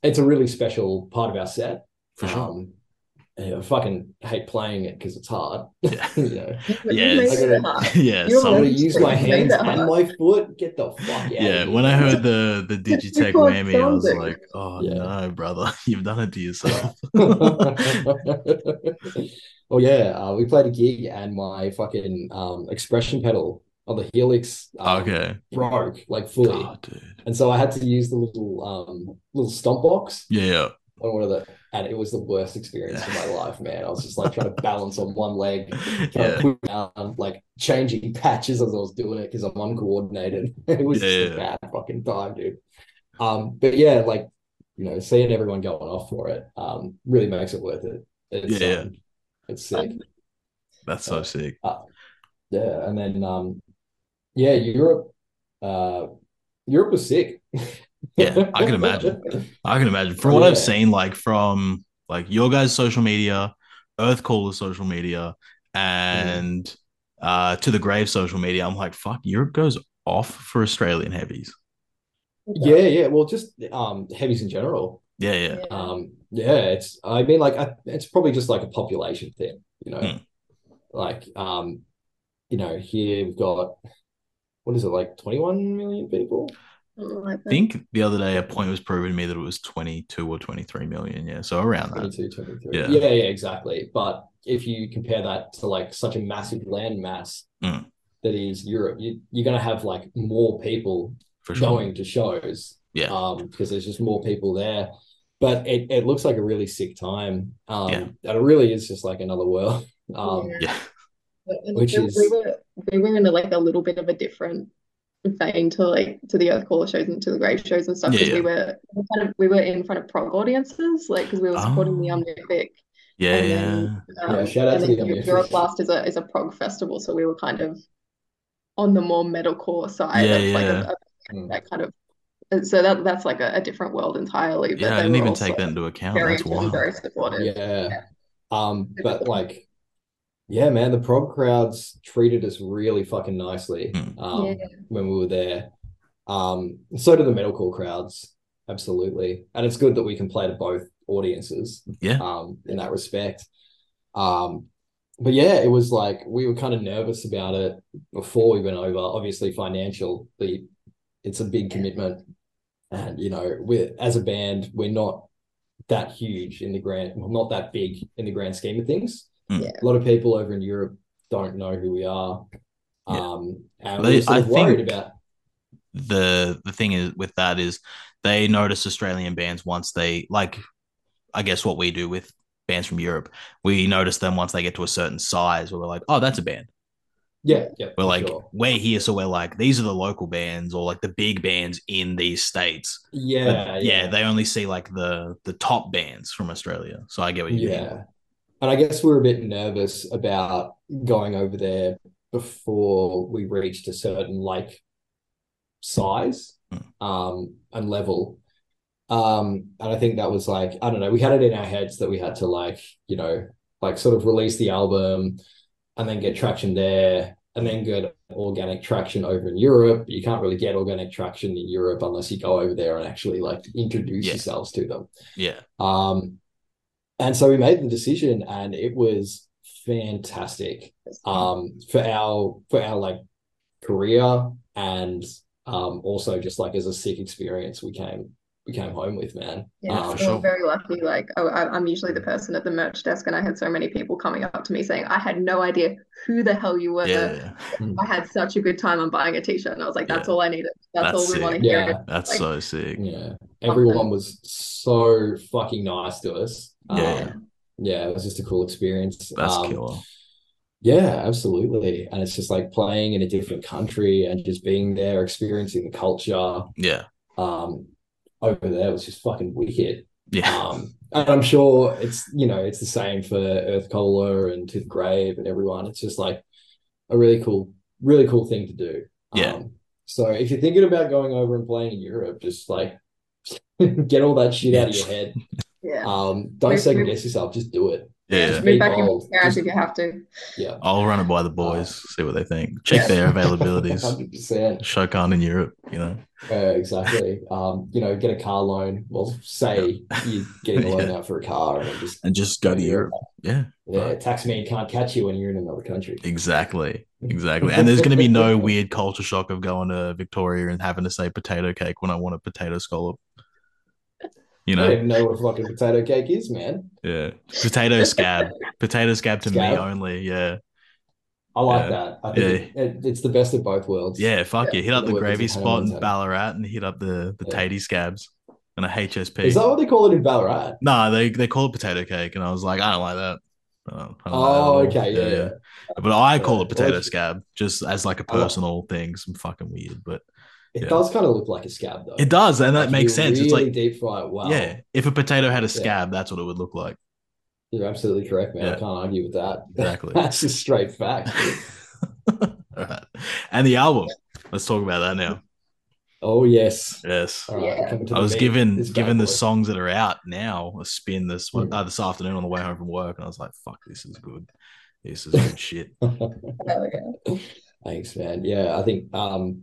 it's a really special part of our set. For sure. Yeah, I fucking hate playing it because it's hard. Yeah. you know, Yeah, made it's- it yeah. You're I some- want to use my hands and my foot. Get the fuck out. yeah, when I heard the the Digitech record whammy, I was something. like, "Oh Yeah. no, brother, you've done it to yourself." Oh yeah, uh, we played a gig and my fucking um expression pedal on the Helix um, Okay. broke like fully, Oh, dude. and so I had to use the little um little stomp box Yeah, yeah. On one of the, and it was the worst experience of my life, man. I was just like trying to balance on one leg, trying Yeah. put down, like changing patches as I was doing it because I'm uncoordinated. it was just Yeah. a bad fucking time, dude. Um, but yeah, like you know, seeing everyone going off for it, um, really makes it worth it. It's, Yeah. um, it's sick. That's so sick. Yeah, and then um, yeah, Europe, uh, Europe was sick. Yeah, I can imagine. I can imagine. From what I've seen, like from like your guys' social media, Earth Caller's social media, and uh to the grave social media, I'm like, fuck, Europe goes off for Australian heavies. Yeah, yeah. Well, just um, heavies in general. Yeah, yeah. Um, yeah, it's. I mean, like, I, it's probably just like a population thing, you know. Hmm. Like, um, you know, here we've got what is it like, 21 million people? Something like I think the other day a point was proven to me that it was 22 or 23 million. Yeah, so around that. 22, 23. Yeah. Yeah, yeah, exactly. But if you compare that to like such a massive land mass Mm. that is Europe, you, you're gonna have like more people sure. going to shows. Yeah. um, because there's just more people there. But it, it looks like a really sick time. Um, Yeah. and it really is just like another world. Um, Yeah. Yeah. Which we, is- we were we were in a, like a little bit of a different vein to like to the Earth Caller shows and to the Grave shows and stuff because yeah. we were we were kind of we were in front of prog audiences like because we were supporting the Oh. Yeah, and yeah. then um, Yeah, shout out and to the Eu- Omnific. Euroblast is a is a prog festival so we were kind of on the more metalcore side Yeah, of like yeah. a, a- Mm. that kind of so that that's like a, a different world entirely but Yeah, I didn't even take that into account. very That's into wild. very supportive yeah. Um, but like, yeah, man, the prog crowds treated us really fucking nicely Mm. um, Yeah. when we were there. Um, so do the metalcore crowds, absolutely. And it's good that we can play to both audiences. Yeah. um, in that respect. Um, but yeah, it was like we were kind of nervous about it before we went over. Obviously, financially, it's a big commitment, and you know, we're as a band, we're not that huge in the grand, well, not that big in the grand scheme of things. Mm. Yeah. A lot of people over in Europe don't know who we are. Yeah. Um, and They- I of worried think- about the the thing is with that is they notice Australian bands once they like I guess what we do with bands from Europe. We notice them once they get to a certain size where we're like, oh, that's a band. yeah, yeah, We're like, sure. we're here, so we're like, these are the local bands or like the big bands in these states. yeah, But yeah, they only see like the the top bands from Australia. So I get what you mean. And I guess we were a bit nervous about going over there before we reached a certain like size Hmm. um and level. Um and I think that was like I don't know, we had it in our heads that we had to like, you know, like sort of release the album and then get traction there and then get organic traction over in Europe. You can't really get organic traction in Europe unless you go over there and actually like introduce Yeah. yourselves to them. Yeah. Um, and so we made the decision, and it was fantastic. Um, for our for our like career, and um, also just like as a sick experience, we came we came home with man. Yeah, Um, for we were sure. very lucky. Like, oh, I, I'm usually the person at the merch desk, and I had so many people coming up to me saying, "I had no idea who the hell you were. Yeah. I had such a good time. I'm buying a t-shirt." And I was like, "That's Yeah. all I needed. That's, That's all we want to hear." Yeah. That's Like- so sick. Yeah, everyone was so fucking nice to us. Yeah. Um, yeah, it was just a cool experience. That's Um, killer. Yeah, absolutely. And it's just like playing in a different country and just being there, experiencing the culture. Yeah. um over there was just fucking wicked. Yeah. Um and I'm sure it's you know it's the same for Earth Caller and To the Grave and everyone. It's just like a really cool, really cool thing to do. Yeah. Um, so if you're thinking about going over and playing in Europe, just like get all that shit out of your head. Yeah. Um, don't Move- second move- guess yourself. Just do it. Yeah. Just Move be back in bold. with parents if you have to. yeah, I'll run it by the boys, see what they think. Check their availabilities. hundred percent. Shokan in Europe, you know. Uh, exactly. Um, you know, get a car loan. Well, say you're getting a loan Yeah. out for a car, and just And just go to Europe. Yeah. yeah, tax man can't catch you when you're in another country. Exactly. Exactly. And there's going to be no weird culture shock of going to Victoria and having to say potato cake when I want a potato scallop. You I don't know, know what fucking potato cake is, man. yeah, potato scab, potato scab to me only. Yeah, I like Yeah. that. I think it, it, it's the best of both worlds. yeah. Fuck Yeah, you. Hit up the the gravy spot in. Ballarat and hit up the the Yeah. tatey scabs and a HSP. Is that what they call it in Ballarat? No, they they call it potato cake, and I was like, I don't like that. Don't- I like that Oh, okay, yeah, yeah. But I call it potato scab just as like a personal thing. Some fucking weird, but It Yeah. does kind of look like a scab though. it does, and that Like, makes sense. Really it's like deep fry it well. yeah, if a potato had a scab, that's what it would look like. You're absolutely correct, man. I can't argue with that. Exactly. That's a straight fact. All right, and the album. Let's talk about that now. Oh yes. Yes. All right, Yeah. I was given given the boy. songs that are out now a spin this one Hmm. uh, this afternoon on the way home from work, and I was like, "Fuck, this is good. This is good shit." Hell yeah. Thanks, man. Yeah, I think um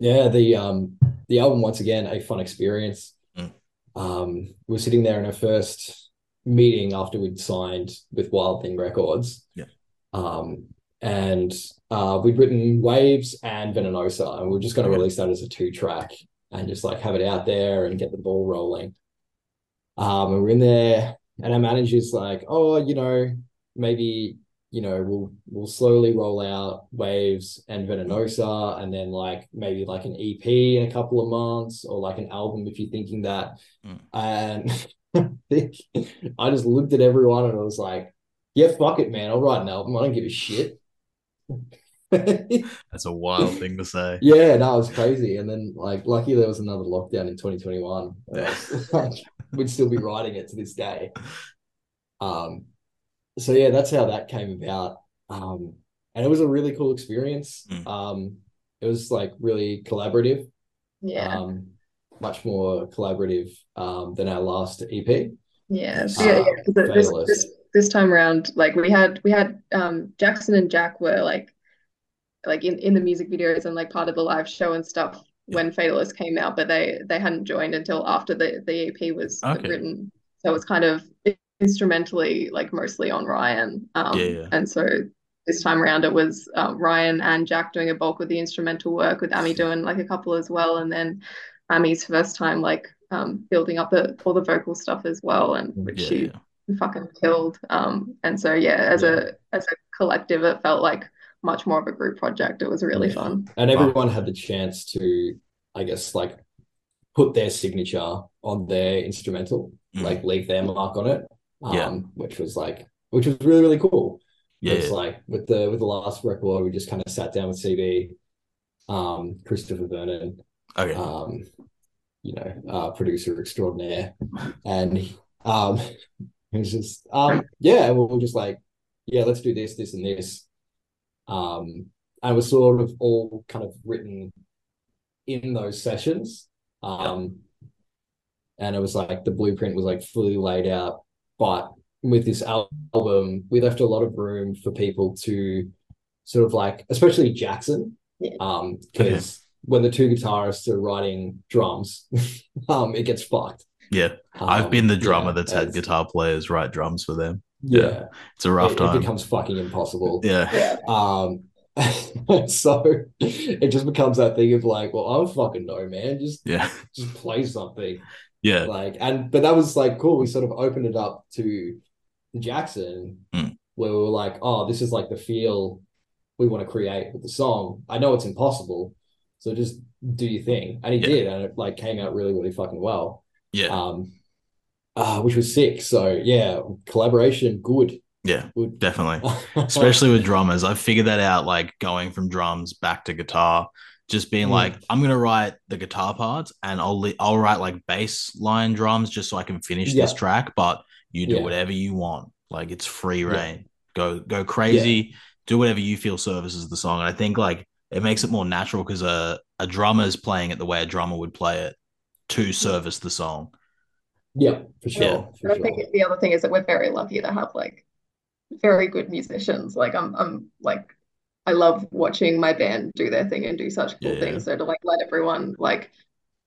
yeah, the um the album once again a fun experience. Mm. Um we were sitting there in our first meeting after we'd signed with Wild Thing Records. Yeah. Um and uh we'd written Waves and Venenosa and we are just going to Okay. release that as a two track and just like have it out there and get the ball rolling. Um and we're in there and our manager's like, "Oh, you know, maybe you know, we'll we'll slowly roll out Waves and Venenosa, and then like maybe like an EP in a couple of months, or like an album if you're thinking that. Mm. And I think I just looked at everyone and I was like, "Yeah, fuck it, man. I'll write an album. I don't give a shit." That's a wild thing to say. Yeah, no, it was crazy. And then like lucky there was another lockdown in 2021. Yeah. Like, we'd still be writing it to this day. Um so yeah, that's how that came about. Um and it was a really cool experience. Mm. Um it was like really collaborative, Yeah. um much more collaborative um than our last EP. Yeah, Uh, so yeah, yeah. 'cause This, this this time around, like we had we had um Jackson and Jack were like like in, in the music videos and like part of the live show and stuff when Fatalist came out, but they they hadn't joined until after the the EP was Okay. written. So it's kind of instrumentally like mostly on Ryan. Um Yeah, yeah. and so this time around it was uh, Ryan and Jack doing a bulk of the instrumental work with Amy doing like a couple as well and then Amy's first time like um building up the all the vocal stuff as well and which Yeah, she yeah. fucking killed. Um, and so yeah, as a as a collective, it felt like much more of a group project. It was really Yeah. fun. And everyone had the chance to, I guess, like put their signature on their instrumental, Mm. like leave their mark on it. Um, Yeah. which was like, which was really, really cool. Yeah, It's yeah. like with the with the last record, we just kind of sat down with CB, um, Christopher Vernon, Okay. um, you know, uh, producer extraordinaire, and um, it was just um, yeah, we were just like, yeah, let's do this, this, and this, um, and it was sort of all kind of written in those sessions, um, and it was like the blueprint was like fully laid out, but with this album, we left a lot of room for people to sort of like, especially Jackson, Yeah. um, because when the two guitarists are writing drums, um, it gets fucked. yeah. I've Um, been the drummer yeah, that's had guitar players write drums for them. Yeah, It's a rough it, it becomes fucking impossible. yeah. Yeah. Um, so it just becomes that thing of like, well, I don't fucking know, man. Just Yeah. just play something. Yeah. Like, and but that was like cool. We sort of opened it up to Jackson, Mm. where we were like, oh, this is like the feel we want to create with the song. I know it's impossible, so just do your thing. And he Yeah. did, and it like came out really, really fucking well. Yeah. Um, uh, which was sick. So yeah, collaboration, good. Yeah. Good. Definitely. especially with drummers. I figured that out like going from drums back to guitar, just being Mm. like, I'm gonna write the guitar parts and I'll li- I'll write like bass line drums just so I can finish this track. But you do Yeah. whatever you want. Like it's free Yeah. reign. Go go crazy. Do whatever you feel services the song. And I think like it makes it more natural because a a drummer is playing it the way a drummer would play it to service the song. Yeah, for sure. Yeah. For I sure. think the other thing is that we're very lucky to have like very good musicians. Like I'm I'm like I love watching my band do their thing and do such cool Yeah. things. So to like let everyone like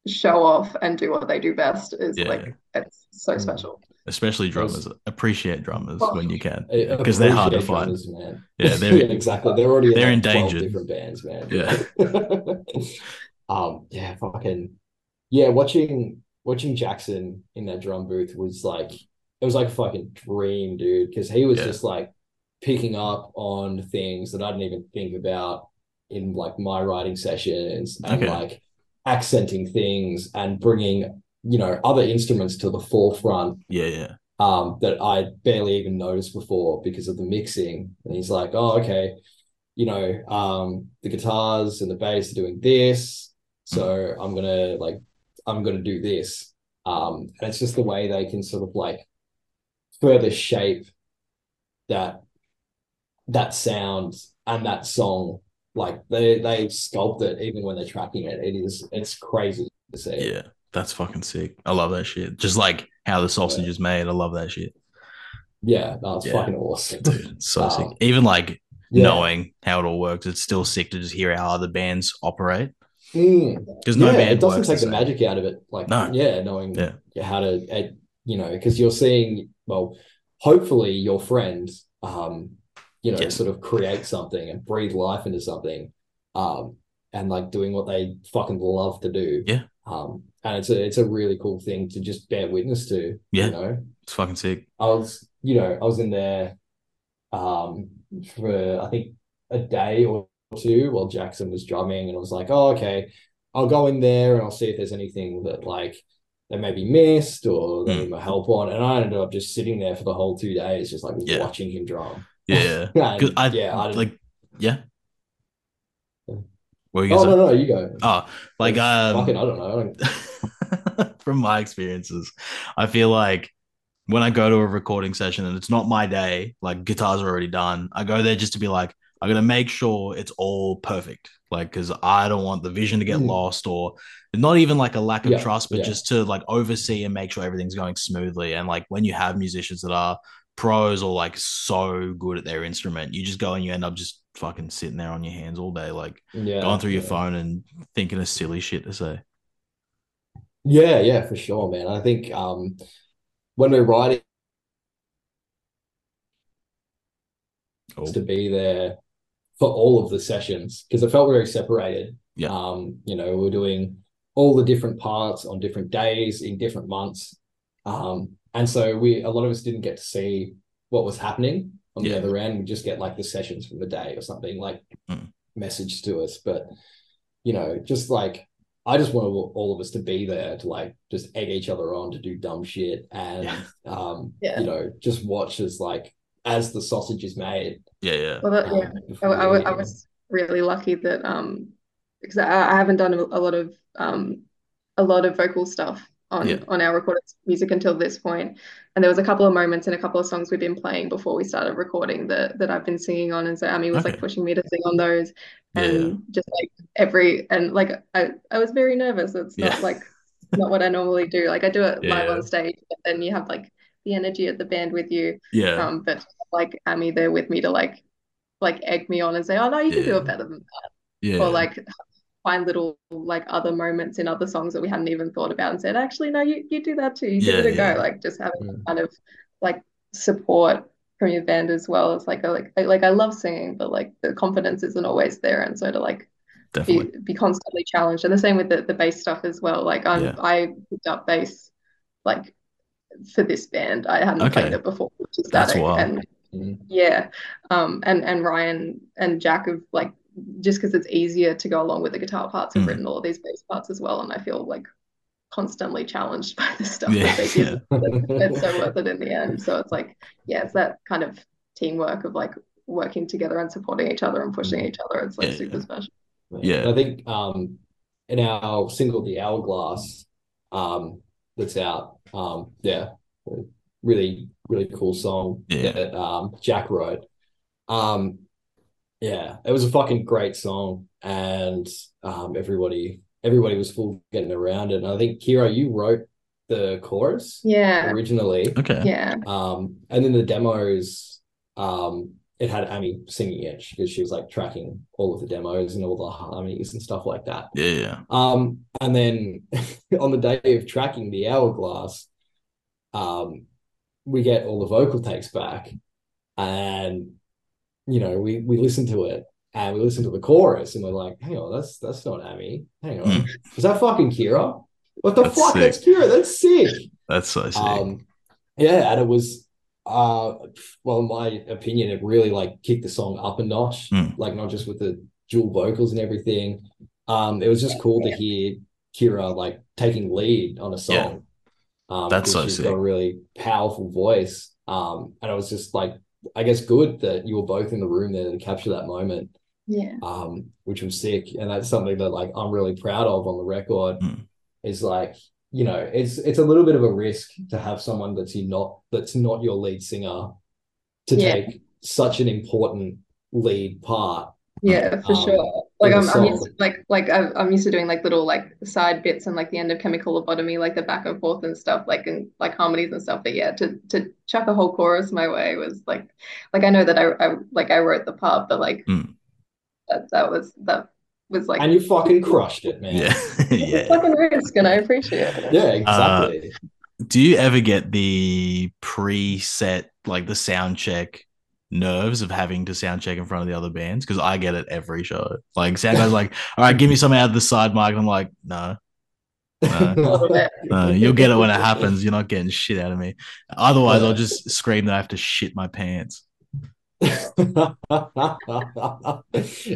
show off and do what they do best is Yeah. like it's so Mm. special. Especially drummers. Appreciate drummers Oh. when you can. Because they're hard to find. drummers, man. Yeah, they're- Yeah, exactly. They're already in they're like 12 endangered. different bands, man. Yeah. um, yeah, fucking yeah. Watching watching Jackson in that drum booth was like it was like a fucking dream, dude, because he was Yeah. just like picking up on things that I didn't even think about in like my writing sessions and Okay. like accenting things and bringing you know other instruments to the forefront Yeah, yeah. um, that I barely even noticed before because of the mixing. And he's like, oh, okay, you know, um, the guitars and the bass are doing this. So I'm gonna like, I'm gonna do this. Um, and it's just the way they can sort of like further shape that that sound and that song. Like they they sculpt it even when they're tracking it. It is it's crazy to see. Yeah. That's fucking sick. I love that shit. Just like how the sausage is made. I love that shit. Yeah, that's Yeah. fucking awesome. Dude, so sick. Um, Even like Yeah. knowing how it all works, it's still sick to just hear how other bands operate. Mm. Because no yeah, band it doesn't take the same. magic out of it. Like, No. yeah, knowing Yeah. how to, uh, you know, because you're seeing, well, hopefully your friend, um, you know, Yeah. sort of create something and breathe life into something, um, and like doing what they fucking love to do. Yeah. Um, and it's a it's a really cool thing to just bear witness to. Yeah. You know, It's fucking sick. I was, you know, I was in there, um, for I think a day or two while Jackson was drumming, and I was like, oh, okay, I'll go in there and I'll see if there's anything that like they maybe missed or they Mm. need my help on. And I ended up just sitting there for the whole two days, just like Yeah. watching him drum. Yeah. yeah. I yeah, I like yeah. Were you Oh no, no, you go. Oh, like um fucking, I don't know. I don't, from my experiences, I feel like when I go to a recording session and it's not my day, like guitars are already done, I go there just to be like, I'm gonna make sure it's all perfect. Like, because I don't want the vision to get Mm. lost or not even like a lack of Yeah, trust, but yeah. just to like oversee and make sure everything's going smoothly. And like when you have musicians that are pros are like so good at their instrument, you just go and you end up just fucking sitting there on your hands all day, like yeah, going through your phone and thinking of silly shit to say. Yeah, yeah, for sure, man. I think um when we're writing Oh. to be there for all of the sessions because it felt very separated. Yeah. Um, you know, we we're doing all the different parts on different days in different months. Um, and so we a lot of us didn't get to see what was happening on the other end. We just get like the sessions from the day or something like Mm. messaged to us. But you know, just like I just want all of us to be there to like just egg each other on to do dumb shit and Yeah. um Yeah. you know just watch as like as the sausage is made. Yeah, yeah. Well, that, um, yeah. I, before I, I was really lucky that um because I, I haven't done a, a lot of um a lot of vocal stuff on Yeah. on our recorded music until this point and there was a couple of moments and a couple of songs we've been playing before we started recording that that I've been singing on and so Amy was like pushing me to sing on those and yeah. just like every and like I I was very nervous it's Yeah. not like not what I normally do like I do it live on stage but then you have like the energy of the band with you Yeah. um but like Amy there with me to like like egg me on and say oh no you can do it better than that yeah. or like find little like other moments in other songs that we hadn't even thought about and said actually no you you do that too you give Yeah, it a yeah. go like just having Mm. kind of like support from your band as well it's like I like I, like I love singing but like the confidence isn't always there and so to like be, be constantly challenged and the same with the, the bass stuff as well like I'm Yeah. I picked up bass like for this band I hadn't Okay. played it before which is That's static wild. and Mhm. yeah um and and Ryan and Jack have like just because it's easier to go along with the guitar parts I've Mm. written all of these bass parts as well and I feel like constantly challenged by the stuff Yeah, that they give it's so worth it in the end so it's like yeah it's that kind of teamwork of like working together and supporting each other and pushing Mm. each other it's like Yeah, super yeah. special Yeah. I think um in our single The Hourglass um that's out um yeah really really cool song Yeah. that um Jack wrote um yeah it was a fucking great song and um everybody everybody was full getting around it and I think Kira you wrote the chorus yeah originally Okay. yeah um, and then the demos, um, it had Amy singing it because she was like tracking all of the demos and all the harmonies and stuff like that. Yeah, yeah. Um, and then on the day of tracking the hourglass, um, we get all the vocal takes back, and you know we we listen to it and we listen to the chorus and we're like, hang on, that's that's not Amy. Hang on, Hmm. is that fucking Kira? What the That's fuck? sick. That's Kira. That's sick. That's so sick. Um, yeah, and it was, uh, well, in my opinion, it really like kicked the song up a notch. Mm. Like not just with the dual vocals and everything. Um, it was just cool to hear Kira like taking lead on a Yeah. song. Um, That's because so she's sick. got a really powerful voice. Um, and it was just like, I guess, good that you were both in the room there to capture that moment. Yeah. um, which was sick. And that's something that like I'm really proud of on the record. Mm. Is like, you know, it's it's a little bit of a risk to have someone that's you not that's not your lead singer to Yeah. take such an important lead part. Yeah, for Um, sure. Like in a I'm, I'm used to, like like I'm, I'm used to doing like little like side bits and like the end of chemical lobotomy, like the back and forth and stuff, like and like harmonies and stuff. But yeah, to to chuck a whole chorus my way was like like I know that I, I like I wrote the part, but like Mm. that that was that was like And you fucking crushed it, man. yeah. it's a yeah. fucking risk, and I appreciate it. Yeah, exactly. Do you ever get the preset, like the sound check nerves of having to sound check in front of the other bands? Because I get it every show. Like sound guy's like, all right, give me something out of the side mic. I'm like, no, no, A little bit. no. You'll get it when it happens. You're not getting shit out of me. Otherwise, I'll just scream that I have to shit my pants. and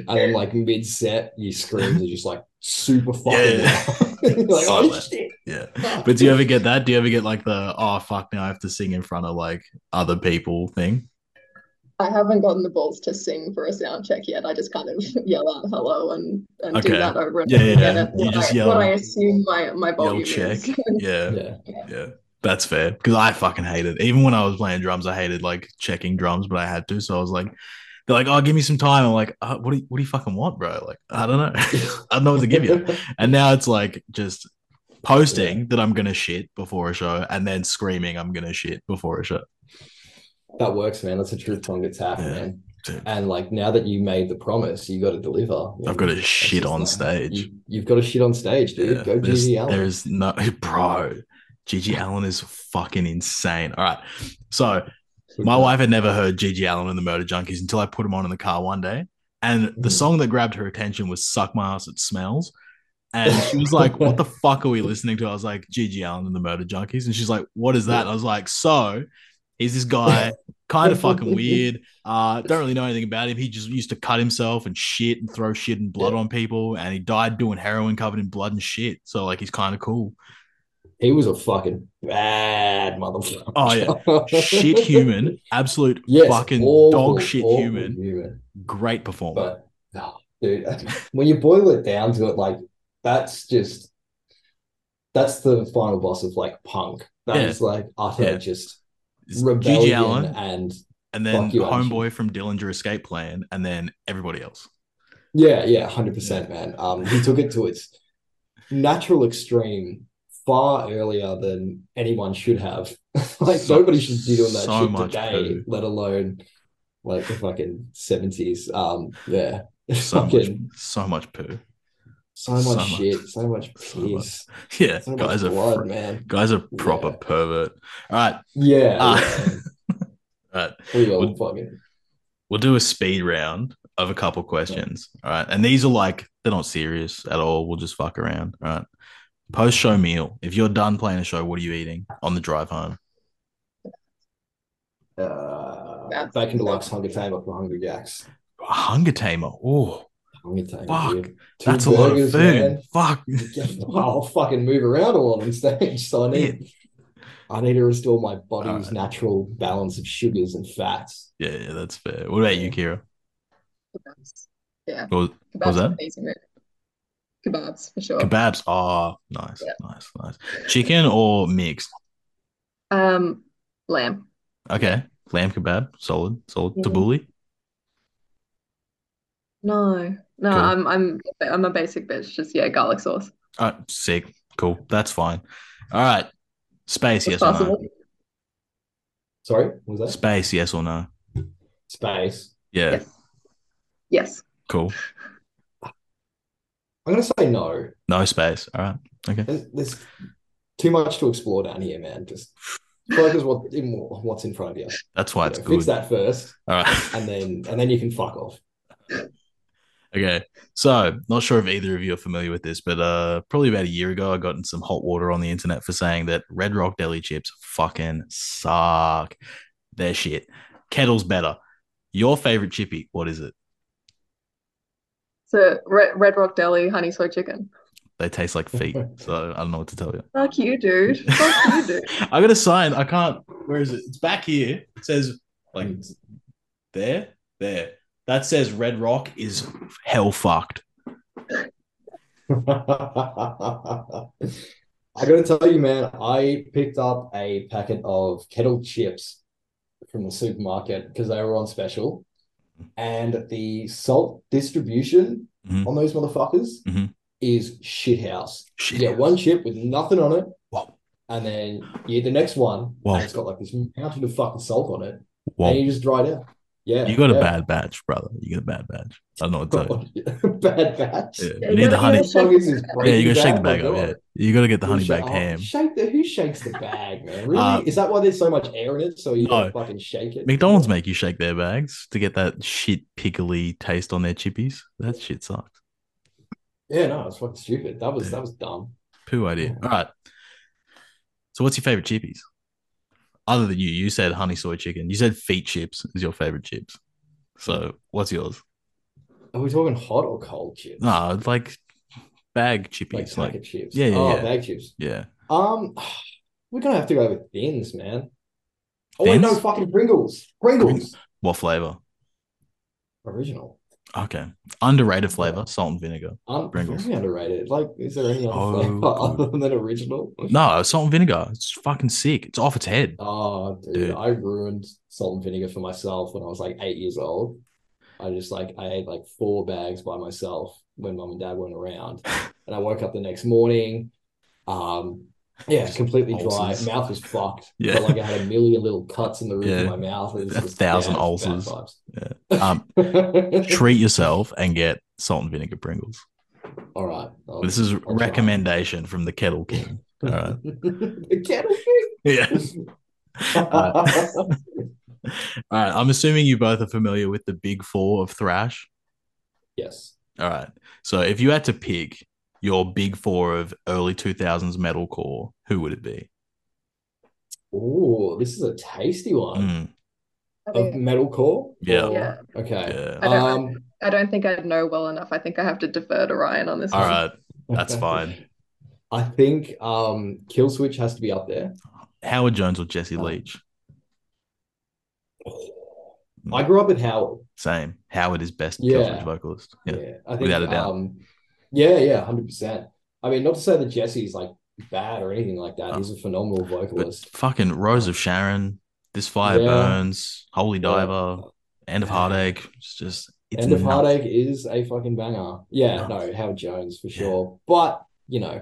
then like mid set, you screams are just like super fucking Yeah. like, oh shit. Yeah. But do you ever get that? Do you ever get like the oh fuck now I have to sing in front of like other people thing? I haven't gotten the balls to sing for a sound check yet. I just kind of yell out hello and, and Okay. do that over and Yeah, over yeah, again. yeah. You what just I, yell- what I assume my, my Yell volume check. is. Yeah. Yeah. Yeah, that's fair. Because I fucking hate it. Even when I was playing drums, I hated like checking drums, but I had to. So I was like, they're like, "Oh, give me some time." I'm like, uh, "What do you, what do you fucking want, bro?" Like, I don't know. I don't know what to give you. And now it's like just posting that I'm gonna shit before a show, and then screaming I'm gonna shit before a show. That works, man. That's a truth song that's happening, Yeah. man. Dude, And like now that you made the promise, you got to deliver. I've got to shit on like, stage. You, you've got to shit on stage, dude. Yeah, Go GG Allin. there's no bro. GG Allin is fucking insane. All right, so My wife had never heard GG Allin and the Murder Junkies until I put him on in the car one day. And the Mhm. song that grabbed her attention was Suck My Ass It Smells. And she was like, What the fuck are we listening to? I was like, GG Allin and the Murder Junkies. And she's like, What is that? And I was like, So he's this guy, kind of fucking weird. Uh, don't really know anything about him. He just used to cut himself and shit and throw shit and blood Yeah. on people. And he died doing heroin covered in blood and shit. So like he's kind of cool. He was a fucking bad motherfucker. Oh, yeah. Shit human, absolute Yes, fucking awful, dog shit human. human. Great performer. But oh, dude, when you boil it down to it, like that's just that's the final boss of like punk. That is Yeah. like utter Yeah. just rebellion GG Allin, and and then Homeboy from Dillinger Escape Plan, and then everybody else. yeah, yeah, hundred percent, man. Um, he took it to its natural extreme far earlier than anyone should have. like So- nobody should be doing that so shit today, poo. let alone like the fucking seventies. Um, yeah, So fucking much, so much poo. So much so much. shit, so much So much. piss, Yeah, so guys much are blood, fr- man. guys are proper Yeah. pervert. All right, Yeah, Uh, yeah. all right. we all would- fucking We'll do a speed round of a couple questions. All right, and these are like they're not serious at all. We'll just fuck around. All right. Post show meal. If you're done playing a show, what are you eating on the drive home? uh, That's- bacon deluxe hunger tamer for Hungry Jacks. A hunger tamer. Oh, Hunger tamer, Fuck. Two that's a lot of burgers, food. man. Fuck. I'll fucking move around a lot on stage, so I need I need to restore my body's Alright. natural balance of sugars and fats. Yeah, yeah, that's fair. What about you, Kira? Kebabs. Yeah, What was, kebabs was that? are an easy move. Kebabs for sure. Kebabs. Oh, nice, Yeah. nice, nice. Chicken or mixed? Um, lamb. Okay. Lamb kebab. Solid, solid. Yeah. Tabbouleh. No, no, Cool. I'm I'm I'm a basic bitch. Just yeah, garlic sauce. All right, sick. Cool. That's fine. All right. Space, yes If or no? Sorry, what was that? Space, yes or no? Space. Yeah. Yes. Yes. Cool. I'm gonna say no. No space. All right. Okay. There's, there's too much to explore down here, man. Just focus what in what's in front of you. That's why You it's know, good. fix that first, All right. and then and then you can fuck off. Okay, so not sure if either of you are familiar with this, but uh, probably about a year ago, I got in some hot water on the internet for saying that Red Rock Deli chips fucking suck. They're shit. Kettle's better. Your favorite chippy? What is it? So Red, Red Rock Deli honey soy chicken. They taste like feet, so I don't know what to tell you. Fuck you, dude. Fuck you, dude. I got a sign. I can't. Where is it? It's back here. It says like there, there. That says Red Rock is hell fucked. I gotta tell you, man, I picked up a packet of kettle chips from the supermarket because they were on special. And the salt distribution Mhm. on those motherfuckers Mhm. is shithouse. Shit. You get one chip with nothing on it, Whoa. and then you eat the next one, Whoa. and it's got like this mountain of fucking salt on it, Whoa. and you just dry it out. Yeah, You got a bad batch, brother. You got a bad batch. I don't know what to tell you. bad batch. Yeah. Yeah, You need the honey. gotta shake Fuck is the this bag. Yeah, breaking you gotta shake the bag up. Yeah, God. you gotta get the honey sha- baked oh, ham. Shake the who shakes the bag, man? Really? Uh, is that why there's so much air in it? So you No. gotta fucking shake it. McDonald's make you shake their bags to get that shit pickly taste on their chippies. That shit sucks. Yeah, no, it's fucking stupid. That was that was dumb. Poo idea. All right. So, what's your favorite chippies? Other than you, you said honey soy chicken. You said feet chips is your favorite chips. So, what's yours? Are we talking hot or cold chips? No, it's like bag like chippies. packet Like, chips. Yeah, yeah, oh, yeah. bag chips. yeah. Um, we're gonna have to go with thins, man. Oh wait, no, fucking Pringles. Pringles. What flavor? Original. Okay. Underrated flavor, salt and vinegar. Um, Pringles. very underrated. Like, is there any other Oh, flavor God. other than original? No, salt and vinegar. It's fucking sick. It's off its head. Oh, dude, Dude. I ruined salt and vinegar for myself when I was like eight years old. I just like I ate like four bags by myself when mom and dad weren't around, and I woke up the next morning. Um, yeah, completely dry. Ulcers. Mouth was fucked. Yeah. Like I had a million little cuts in the roof Yeah. of my mouth. It was A just- thousand yeah, it was bad ulcers. Um, treat yourself and get salt and vinegar Pringles. All right. I'll- This is I'll try. recommendation from the Kettle King. All right. the kettle king. Yeah. All right. I'm assuming you both are familiar with the big four of thrash. yes. All right. So if you had to pick your big four of early 2000s metalcore, who would it be? Oh, this is a tasty one. Mm, I Of metalcore? Yeah. Yeah. Okay. yeah. I don't- Um, I don't think I'd know well enough. I think I have to defer to Ryan on this All one. right. That's fine. I think um Killswitch has to be up there. Howard Jones or Jesse Oh. Leach? I grew up with Howard. Same. Howard is best Yeah. Killswitch vocalist. Yeah. I think Without a doubt. um yeah, yeah, hundred percent. I mean, not to say that Jesse's like bad or anything like that. He's a phenomenal But vocalist. fucking Rose of Sharon, This Fire Yeah. Burns, Holy Yeah. Diver, End of Heartache. It's just it's End of nuts. Heartache is a fucking banger. Yeah, Nuts. no, Howard Jones for Yeah. sure. But you know,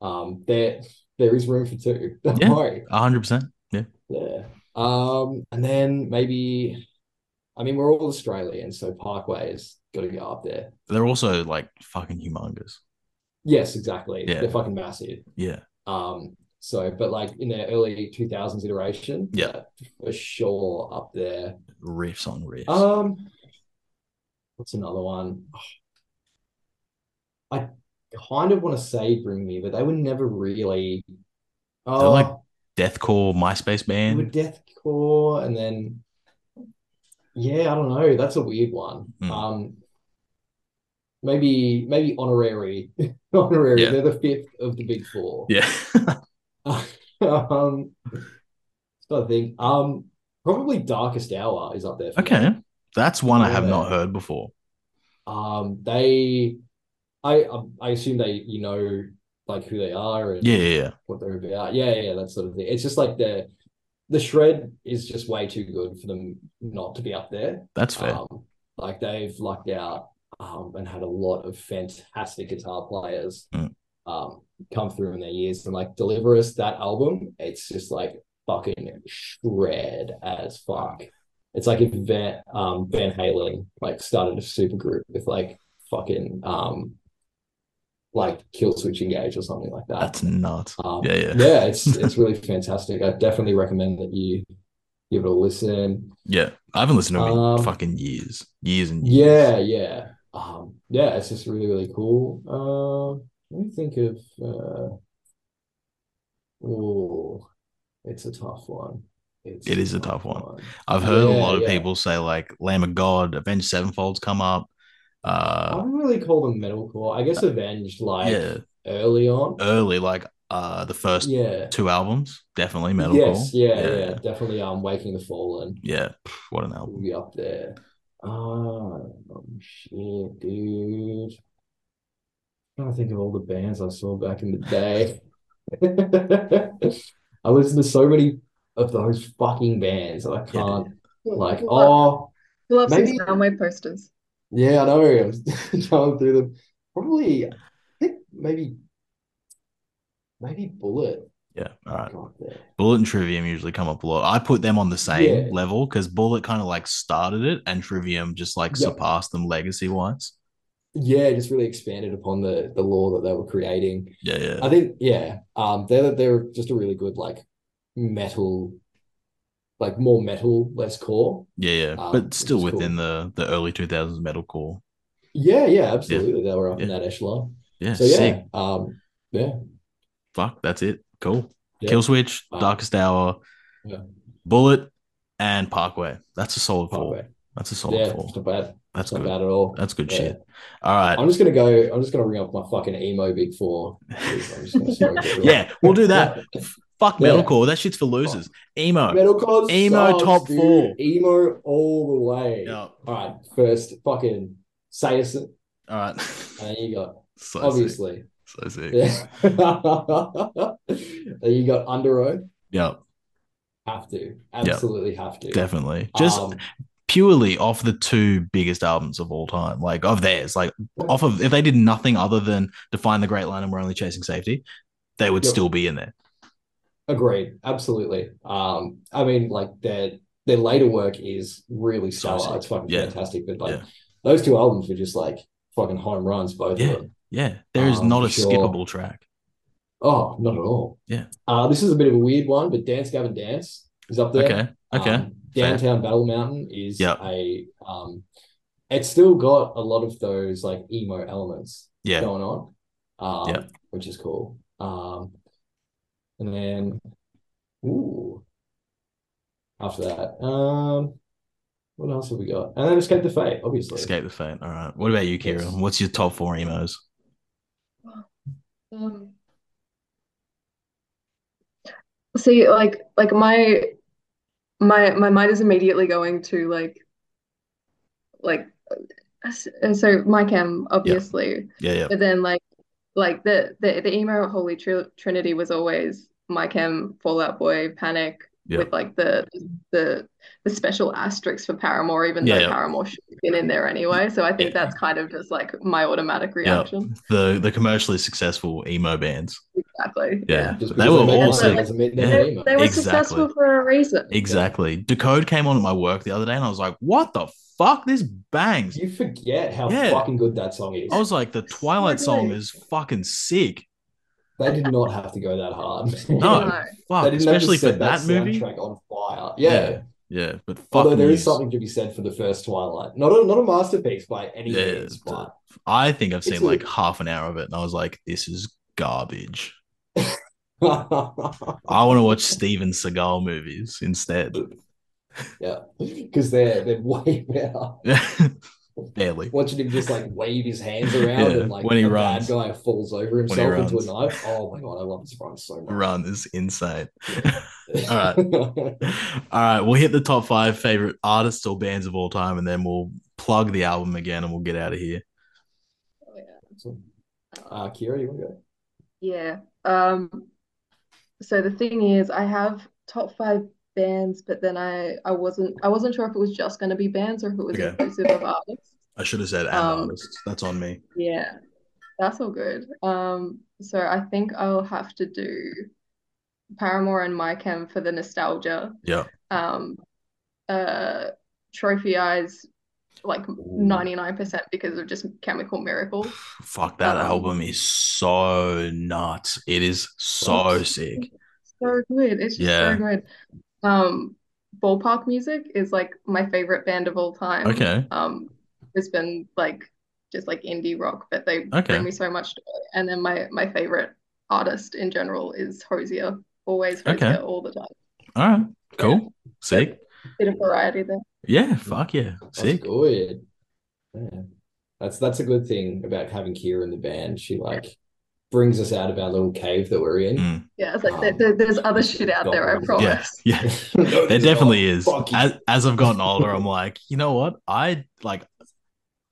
um, there there is room for two. Don't Yeah. worry. A hundred percent. Yeah. Yeah. Um, and then maybe, I mean, we're all Australian, so Parkway's got to go up there. They're also like fucking humongous. Yes, exactly. Yeah. They're fucking massive. Yeah. Um, so, but like in their early 2000s iteration, Yeah. for sure up there. Riffs on riffs. Um, what's another one? I kind of want to say Bring Me, but they were never really. Oh, like Deathcore MySpace they were band. deathcore, and then yeah, I don't know. That's a weird one. Hmm. Um, maybe maybe honorary, honorary. Yeah. They're the fifth of the big four. Yeah. Um, I think um probably Darkest Hour is up there for me. okay. That's one I have not heard before. Um, they, I, I assume they, you know, like who they are and Yeah, yeah, yeah. what they're about. Yeah, yeah, that sort of thing. It's just like the, the shred is just way too good for them not to be up there. That's fair. Um, like they've lucked out, um, and had a lot of fantastic guitar players, Mm. um, come through in their years and like deliver us that album. It's just like fucking shred as fuck. It's like if Van um Van Halen like started a super group with like fucking um like Killswitch Engage or something like that. That's nuts. Um, Yeah, yeah. yeah, it's it's really fantastic. I definitely recommend that you give it a listen. Yeah. I haven't listened to in Um, fucking years. Years and years. Yeah, yeah. um, yeah, it's just really, really cool. Uh, let me think of uh, oh, it's a tough one. It's It is a tough one. I've heard a lot of yeah. people say like Lamb of God, Avenged Sevenfold's come up. I Uh, wouldn't really call them metalcore. I guess Avenged like yeah, early on. early like uh the first Yeah. two albums, definitely metalcore. Yes, yeah, yeah, yeah, definitely. Um, Waking the Fallen yeah. What an will album. be up there. Oh, shit, dude. trying to think of all the bands I saw back in the day. I listened to so many of those fucking bands that I can't like. Oh, Who loves maybe- these Runway posters? Yeah, I know. I'm going through them. Probably, I think maybe, maybe Bullet. Yeah, all right. Bullet and Trivium usually come up a lot. I put them on the same Yeah. level because Bullet kind of like started it and Trivium just like Yep. surpassed them legacy wise. Yeah, just really expanded upon the the law that they were creating. Yeah, yeah. I think, yeah, um, they're they're just a really good like metal, like more metal, less core. Yeah, yeah. Um, but still within cool. the the early 2000s metal core. Yeah, yeah, absolutely. They were up in that echelon. Yeah, So yeah, sick. um, yeah, Fuck, that's it. Cool. yeah. Killswitch, Um, Darkest Hour, yeah. Bullet, and Parkway. That's a solid four. That's a solid Yeah, four. it's not bad. That's not good. bad at all. That's good Yeah. shit. All right. I'm just gonna go. I'm just gonna ring up my fucking emo big four. I'm just gonna. Yeah, we'll do that. Fuck Yeah. metalcore. That shit's for losers. Emo. Metalcore Emo sucks, top dude. four. Emo all the way. Yeah. All right, first fucking Saosin, and All right. then you got so obviously. sick. So sick. Yeah. you got Underoath. Yep. Have to, absolutely have to. Definitely. Just Um, purely off the two biggest albums of all time, like of theirs, like off of if they did nothing other than define the great line and we're only chasing safety, they would Yep. still be in there. Agreed, absolutely. Um, I mean, like their their later work is really stellar. It's fucking Yeah. fantastic. But like Yeah. those two albums were just like fucking home runs, both Yeah. of them. Yeah. There is Um, not a sure. skippable track. Oh, not at all. Yeah. Uh, this is a bit of a weird one, but Dance Gavin Dance is up there. Okay. Okay. Um, Downtown Battle Mountain is Yep. a um, it's still got a lot of those like emo elements yeah. going on, um, Yep. which is cool. Um, and then, ooh, after that, um, what else have we got? And then Escape the Fate, obviously. Escape the Fate. All right. What about you, Kira? Yes. What's your top four emos? Um, see, like, like my my my mind is immediately going to like, like, uh, so My Chem obviously, Yeah, yeah. but then like, like the the the emo Holy Tri Trinity was always my chem, Fall Out Boy, Panic, Yeah. with like the the the special asterisks for Paramore, even Yeah, though yeah. Paramore should have been in there anyway. So I think Yeah. that's kind of just like my automatic Yeah. reaction. The the commercially successful emo bands. Exactly. Yeah. Just They were they make all money sick. Yeah. they're They, emo. they were Exactly. successful for a reason. Exactly. Decode came on at my work the other day and I was like, what the fuck? This bangs. You forget how Yeah. fucking good that song is. I was like, the Twilight So song is fucking sick. They did not have to go that hard. No, No. fuck, They didn't have to especially for set that movie. on fire. Yeah. Yeah, Yeah, but fuck Although there is something to be said for the first Twilight. Not a not a masterpiece by any Yeah, means, but I think I've seen a- like half an hour of it, and I was like, "This is garbage." I want to watch Steven Seagal movies instead. Yeah, because they're they're way better. Barely. Watching him just like wave his hands around Yeah, and like when he a runs. bad guy falls over himself into a knife. Oh my god, I love this run so much. Run is insane. All right. All right, we'll hit the top five favorite artists or bands of all time, and then we'll plug the album again, and we'll get out of here. Oh, yeah. uh, Kira, you want to go? Yeah. Um, so the thing is, I have top five bands, but then I I wasn't I wasn't sure if it was just going to be bands or if it was Okay. inclusive of artists. I should have said and Um, artists. That's on me. Yeah, that's all good. Um, so I think I'll have to do Paramore and My Chem for the nostalgia. Yeah. Um, uh, Trophy Eyes, like 99% because of just Chemical Miracle. Fuck that Um, album is so nuts. It is so sick. So good. It's just Yeah. so good. Um, Ball Park Music is like my favorite band of all time. Okay. Um, it's been like just like indie rock, but they Okay. bring me so much joy. And then my my favorite artist in general is Hozier. Always Hozier Okay. all the time. All right. Cool. Sick. Bit of variety there. Yeah. Fuck yeah. That's Sick. good. Yeah. That's that's a good thing about having Kira in the band. She like brings us out of our little cave that we're in. Mm. Yeah, it's like Um, there, there- there's other shit out got there, I promise. Yeah. Yeah. No, There definitely not. is. As, as I've gotten older, I'm like, you know what? I like,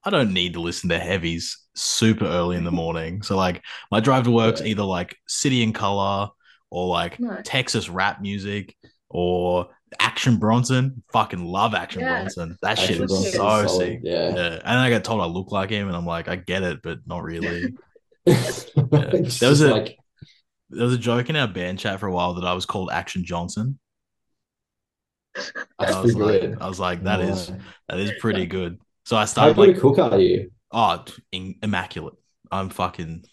I don't need to listen to heavies super early in the morning. So like, my drive to work's Yeah. either like City and Colour or like No. Texas rap music or Action Bronson. Fucking love Action Yeah. Bronson. That Action shit is Bronson's so solid, sick. yeah. Yeah. And I get told I look like him, and I'm like, I get it, but not really. There was a- like there was a joke in our band chat for a while that I was called Action Johnson. that's I was like, good. I was like, that is Yeah. that is pretty good. So I started good like, cook are you? oh, in, immaculate. I'm fucking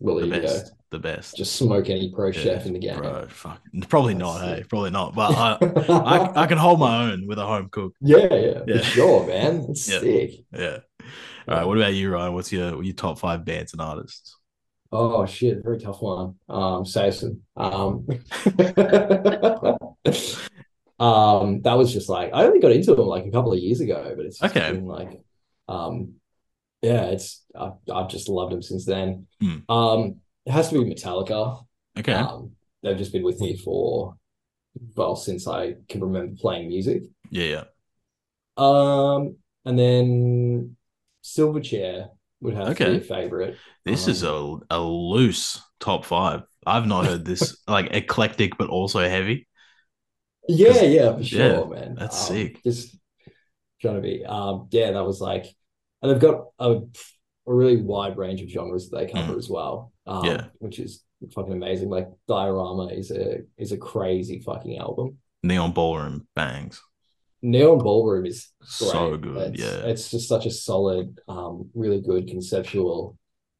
Well, the you go. best, the best. Just smoke any pro Yeah, chef in the game. bro. Fuck, probably not. That's Hey, probably not. But I, I, I can hold my own with a home cook. Yeah, yeah, Yeah. for sure, man. It's Yeah. sick. Yeah. All right. What about you, Ryan? What's your your top five bands and artists? Oh shit, very tough one. Um, Saosin. Um, um, that was just like I only got into them like a couple of years ago, but it's Okay. been like, um, yeah, it's I've, I've just loved them since then. Hmm. Um, it has to be Metallica. Okay. Um, they've just been with me for well since I can remember playing music. yeah. Yeah. Um, and then Silverchair would have to Okay. be a favorite. This is Um, a a loose top five. I've not heard this like eclectic, but also heavy. Yeah, yeah, for sure, yeah, man. that's Um, sick. Just trying to be, um, yeah, that was like, and they've got a, a really wide range of genres that they cover as well. Um, Mm. Yeah. which is fucking amazing. Like Diorama is a is a crazy fucking album. Neon Ballroom bangs. Neon Ballroom is So good. It's, yeah. it's just such a solid, um, really good conceptual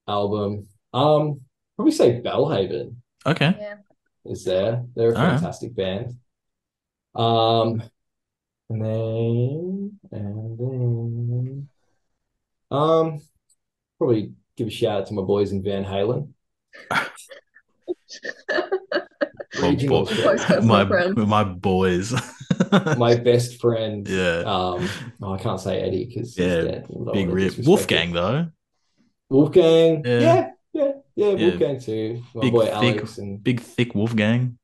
album. Um, probably say Bellhaven. Okay. Yeah. is there. They're a Alright. fantastic band. Um, and then and then um, probably give a shout out to my boys in Van Halen. Regional bo- show. Close personal my my boys. My best friend. yeah. Um, oh, I can't say Eddie because Yeah, he's dead. Big rip. Wolfgang though. Wolfgang. Yeah. Yeah, yeah, yeah. Yeah. Wolfgang too. My Big, boy thick- Alex and Big thick Wolfgang.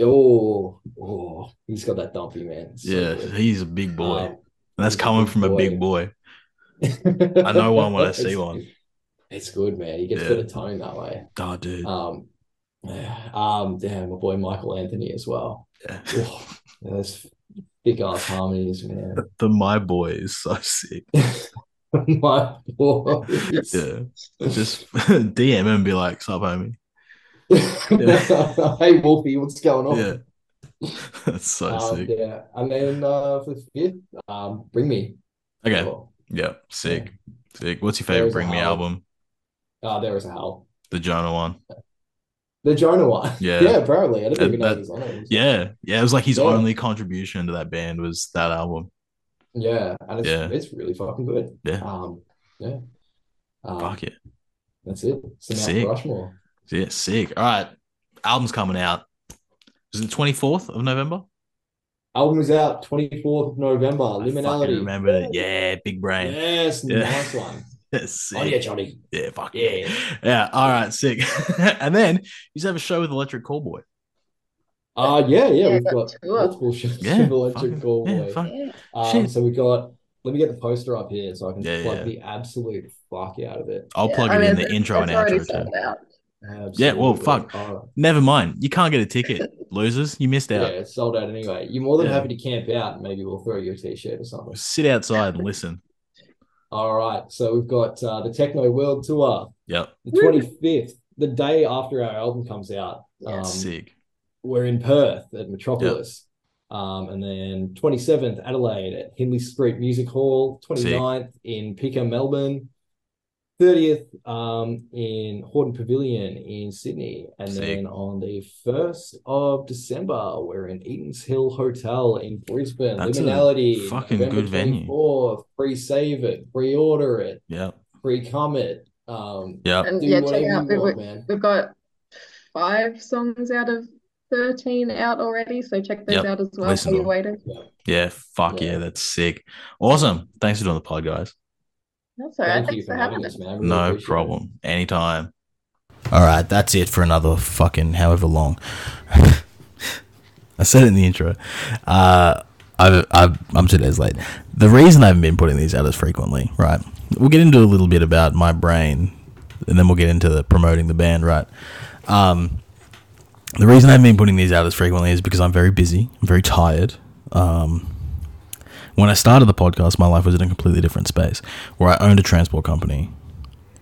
oh, oh, he's got that dumpy man. It's yeah, he's a big boy. Um, and that's a coming from a big boy. I know one when I see It's- one. It's good, man. He gets Yeah. of tone that way. Oh, dude. Um, um, damn, my boy Michael Anthony as well. Yeah. Oh, those big ass harmonies, man. The My Boy is so sick. My boy. Yeah. Just DM him and be like, sup, homie. Hey, Wolfie, what's going on? Yeah. That's so Um, sick. yeah, and then uh, for the fifth, um, Bring Me. Okay. Oh, Yeah. Sick. Sick. What's your favorite Bring Me howl. album? uh, there is a hell. The Jona one. The Jona one. Yeah. Yeah, apparently. I didn't That- even know that- he was on it. Yeah. Yeah. It was like his Yeah. only contribution to that band was that album. Yeah, and it's Yeah. it's really fucking good. Yeah. Um, yeah. Um, Fuck it. that's it. It's an Sick. Rushmore. Yeah. Sick. All right. Album's coming out. Is it the 24th of November? Album is out 24th of November. I Liminality. remember. Yeah. Big brain. Yes, Yeah. nice one. Yes. Oh yeah, Johnny. Yeah, fuck Yeah. yeah. Yeah, all right, sick. and then you just have a show with Electric Callboy. Uh yeah, yeah, Yeah, we've got got two of- multiple shows Yeah, with Electric fucking- Callboy. yeah, fuck. Um, Shit. so we've got. Let me get the poster up here so I can Yeah, plug yeah. the absolute fuck out of it. I'll Yeah, plug I it mean, in the intro and outro too. sold out. Yeah, well, fuck. Oh, Never mind. You can't get a ticket, losers. You missed out. yeah, it's sold out anyway. You're more than Yeah. happy to camp out. Maybe we'll throw you a t-shirt or something. Sit outside and listen. All right, so we've got uh, the Techno World Tour, Yep. the 25th, the day after our album comes out. Um, Sick. we're in Perth at Metropolis. Um, and then 27th, Adelaide at Hindley Street Music Hall. 29th in Picker, Melbourne. 30th um, in Hordern Pavilion in Sydney. And Sick. then on the 1st of December, we're in Eaton's Hill Hotel in Brisbane. That's a Liminality. fucking November good venue. 24th. Pre-save it, pre-order it. Yep. pre-cum it. Um, Yep. And yeah, check out. you We, want, man. we've got five songs out of 13 out already, so check those Yep. out as well Listen while you're waiting. Yeah, fuck yeah. Yeah. that's sick. Awesome. Thanks for doing the pod, guys. That's all right. Thank you for for having having us, us. man. Really No appreciate it. problem. Anytime. All right, that's it for another fucking however long. I said it in the intro. Uh, I, I, I'm two days late. The reason I haven't been putting these out as frequently, right? We'll get into a little bit about my brain, and then we'll get into the promoting the band, right? Um, the reason I haven't been putting these out as frequently is because I'm very busy. I'm very tired. Um, when I started the podcast, my life was in a completely different space, where I owned a transport company,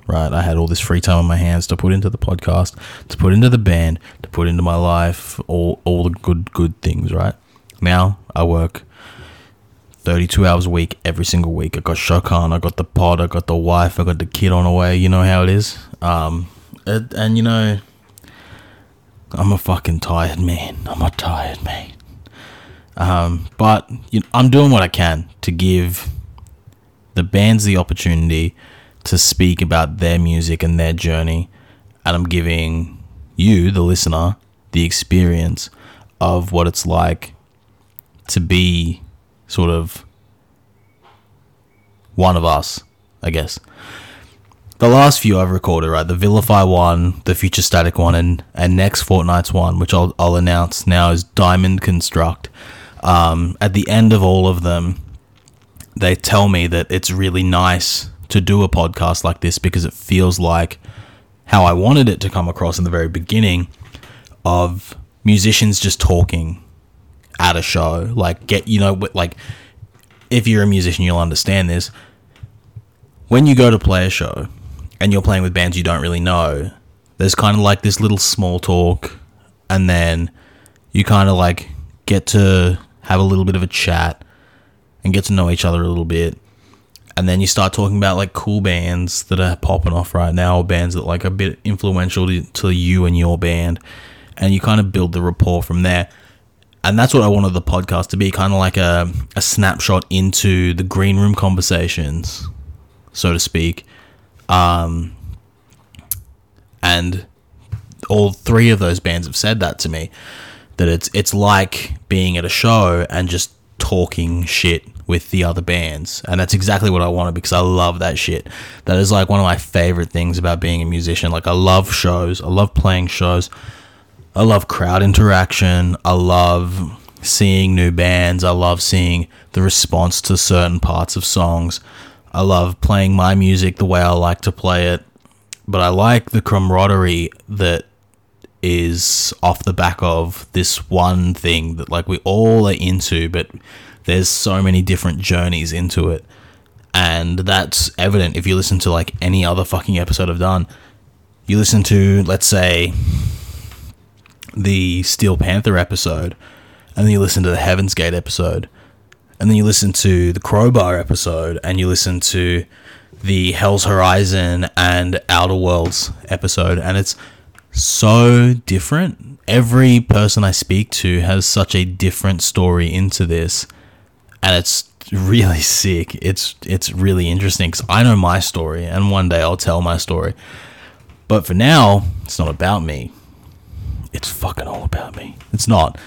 right? I had all this free time on my hands to put into the podcast, to put into the band, to put into my life, all all the good good things, right? Now I work 32 hours a week every single week. I got Shokan, I got the pod, I got the wife, I got the kid on the way. You know how it is. Um, and, and you know, I'm a fucking tired man. I'm a tired man. Um, but you know, I'm doing what I can to give the bands the opportunity to speak about their music and their journey, and I'm giving you, the listener, the experience of what it's like to be sort of one of us, I guess. The last few I've recorded, right? The Vilify one, the Future Static one, and, and next fortnight's one, which I'll, I'll announce now is Diamond Construct. Um, at the end of all of them, they tell me that it's really nice to do a podcast like this because it feels like how I wanted it to come across in the very beginning of musicians just talking at a show. Like, get, you know, like, if you're a musician, you'll understand this. When you go to play a show and you're playing with bands you don't really know, there's kind of like this little small talk, and then you kind of like get to have a little bit of a chat and get to know each other a little bit. And then you start talking about like cool bands that are popping off right now, or bands that like a bit influential to, to you and your band, and you kind of build the rapport from there. And that's what I wanted the podcast to be, kind of like a, a snapshot into the green room conversations, so to speak. Um, and all three of those bands have said that to me that it's it's like being at a show and just talking shit with the other bands. And that's exactly what I wanted because I love that shit. That is like one of my favorite things about being a musician. Like I love shows. I love playing shows. I love crowd interaction. I love seeing new bands. I love seeing the response to certain parts of songs. I love playing my music the way I like to play it. But I like the camaraderie that is off the back of this one thing that like we all are into but there's so many different journeys into it. And that's evident if you listen to like any other fucking episode I've done. You listen to let's say the Steel Panther episode and then you listen to the Heaven's Gate episode and then you listen to the Crowbar episode and you listen to the Hell's Horizon and Outer Worlds episode and it's so different. Every person I speak to has such a different story into this, and it's really sick. It's it's really interesting because I know my story, and one day I'll tell my story. But for now, it's not about me. It's fucking all about me. It's not.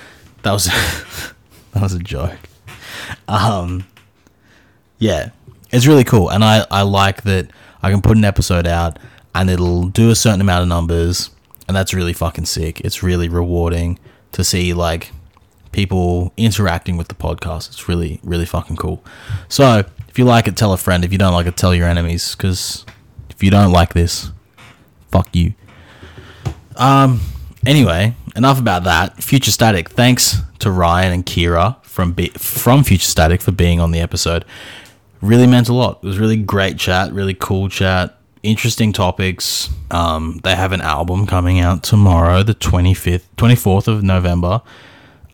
That was that was a joke. Um, yeah, it's really cool, and I I like that I can put an episode out and it'll do a certain amount of numbers and that's really fucking sick. It's really rewarding to see like people interacting with the podcast. It's really really fucking cool. So if you like it, tell a friend. If you don't like it, tell your enemies. Because if you don't like this, fuck you. Um. Anyway, enough about that. Future Static. Thanks to Ryan and Kira from be- from Future Static for being on the episode. Really meant a lot. It was really great chat. Really cool chat interesting topics. Um, they have an album coming out tomorrow, the 25th, 24th of November,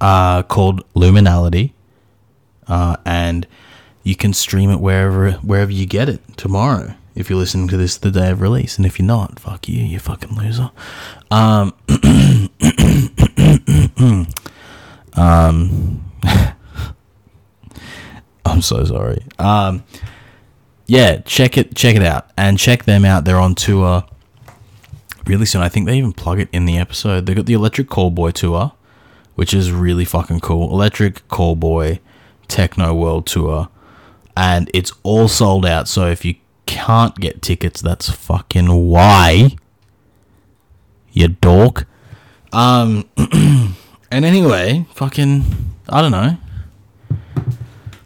uh, called Liminality. Uh, and you can stream it wherever wherever you get it tomorrow. If you're listening to this the day of release, and if you're not, fuck you, you fucking loser. Um, um, I'm so sorry. Um, yeah, check it check it out and check them out. They're on tour really soon. I think they even plug it in the episode. They got the Electric Callboy tour, which is really fucking cool. Electric Callboy Techno World Tour, and it's all sold out. So if you can't get tickets, that's fucking why. You dork. Um, and anyway, fucking, I don't know.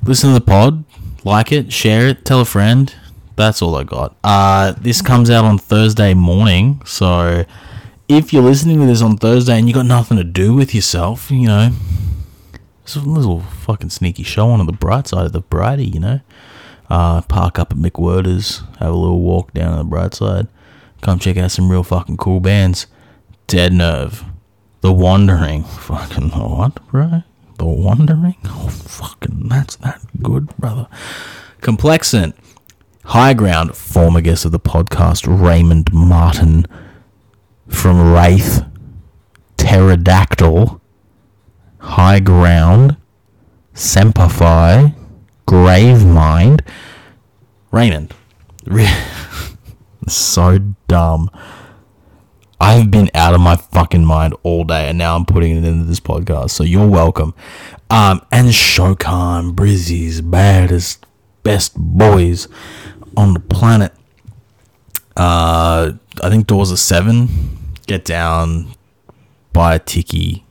Listen to the pod, like it, share it, tell a friend. That's all I got. Uh, this comes out on Thursday morning, so if you're listening to this on Thursday and you got nothing to do with yourself, you know, it's a little fucking sneaky show on the bright side of the brighty, you know. Uh, park up at McWhirter's, have a little walk down on the bright side. Come check out some real fucking cool bands. Dead Nerve, The Wandering, fucking what, bro? The Wandering? Oh, fucking, that's that good, brother. Complexant, High Ground, former guest of the podcast, Raymond Martin from Wraith, Pterodactyl, High Ground, Semperfi, Gravemind, Raymond. So dumb. I've been out of my fucking mind all day, and now I'm putting it into this podcast. So you're welcome. Um, and Shokan, Brizzy's baddest, best boys on the planet. Uh, I think doors are seven. Get down, buy a ticky,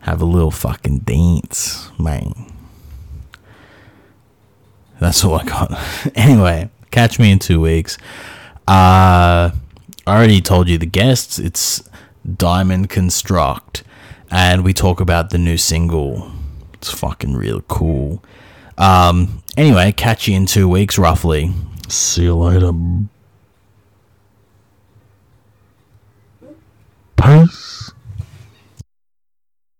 have a little fucking dance, man. That's all I got. anyway, catch me in two weeks. Uh, I already told you the guests. It's Diamond Construct, and we talk about the new single. It's fucking real cool. Um, anyway, catch you in two weeks roughly. See you later. Peace.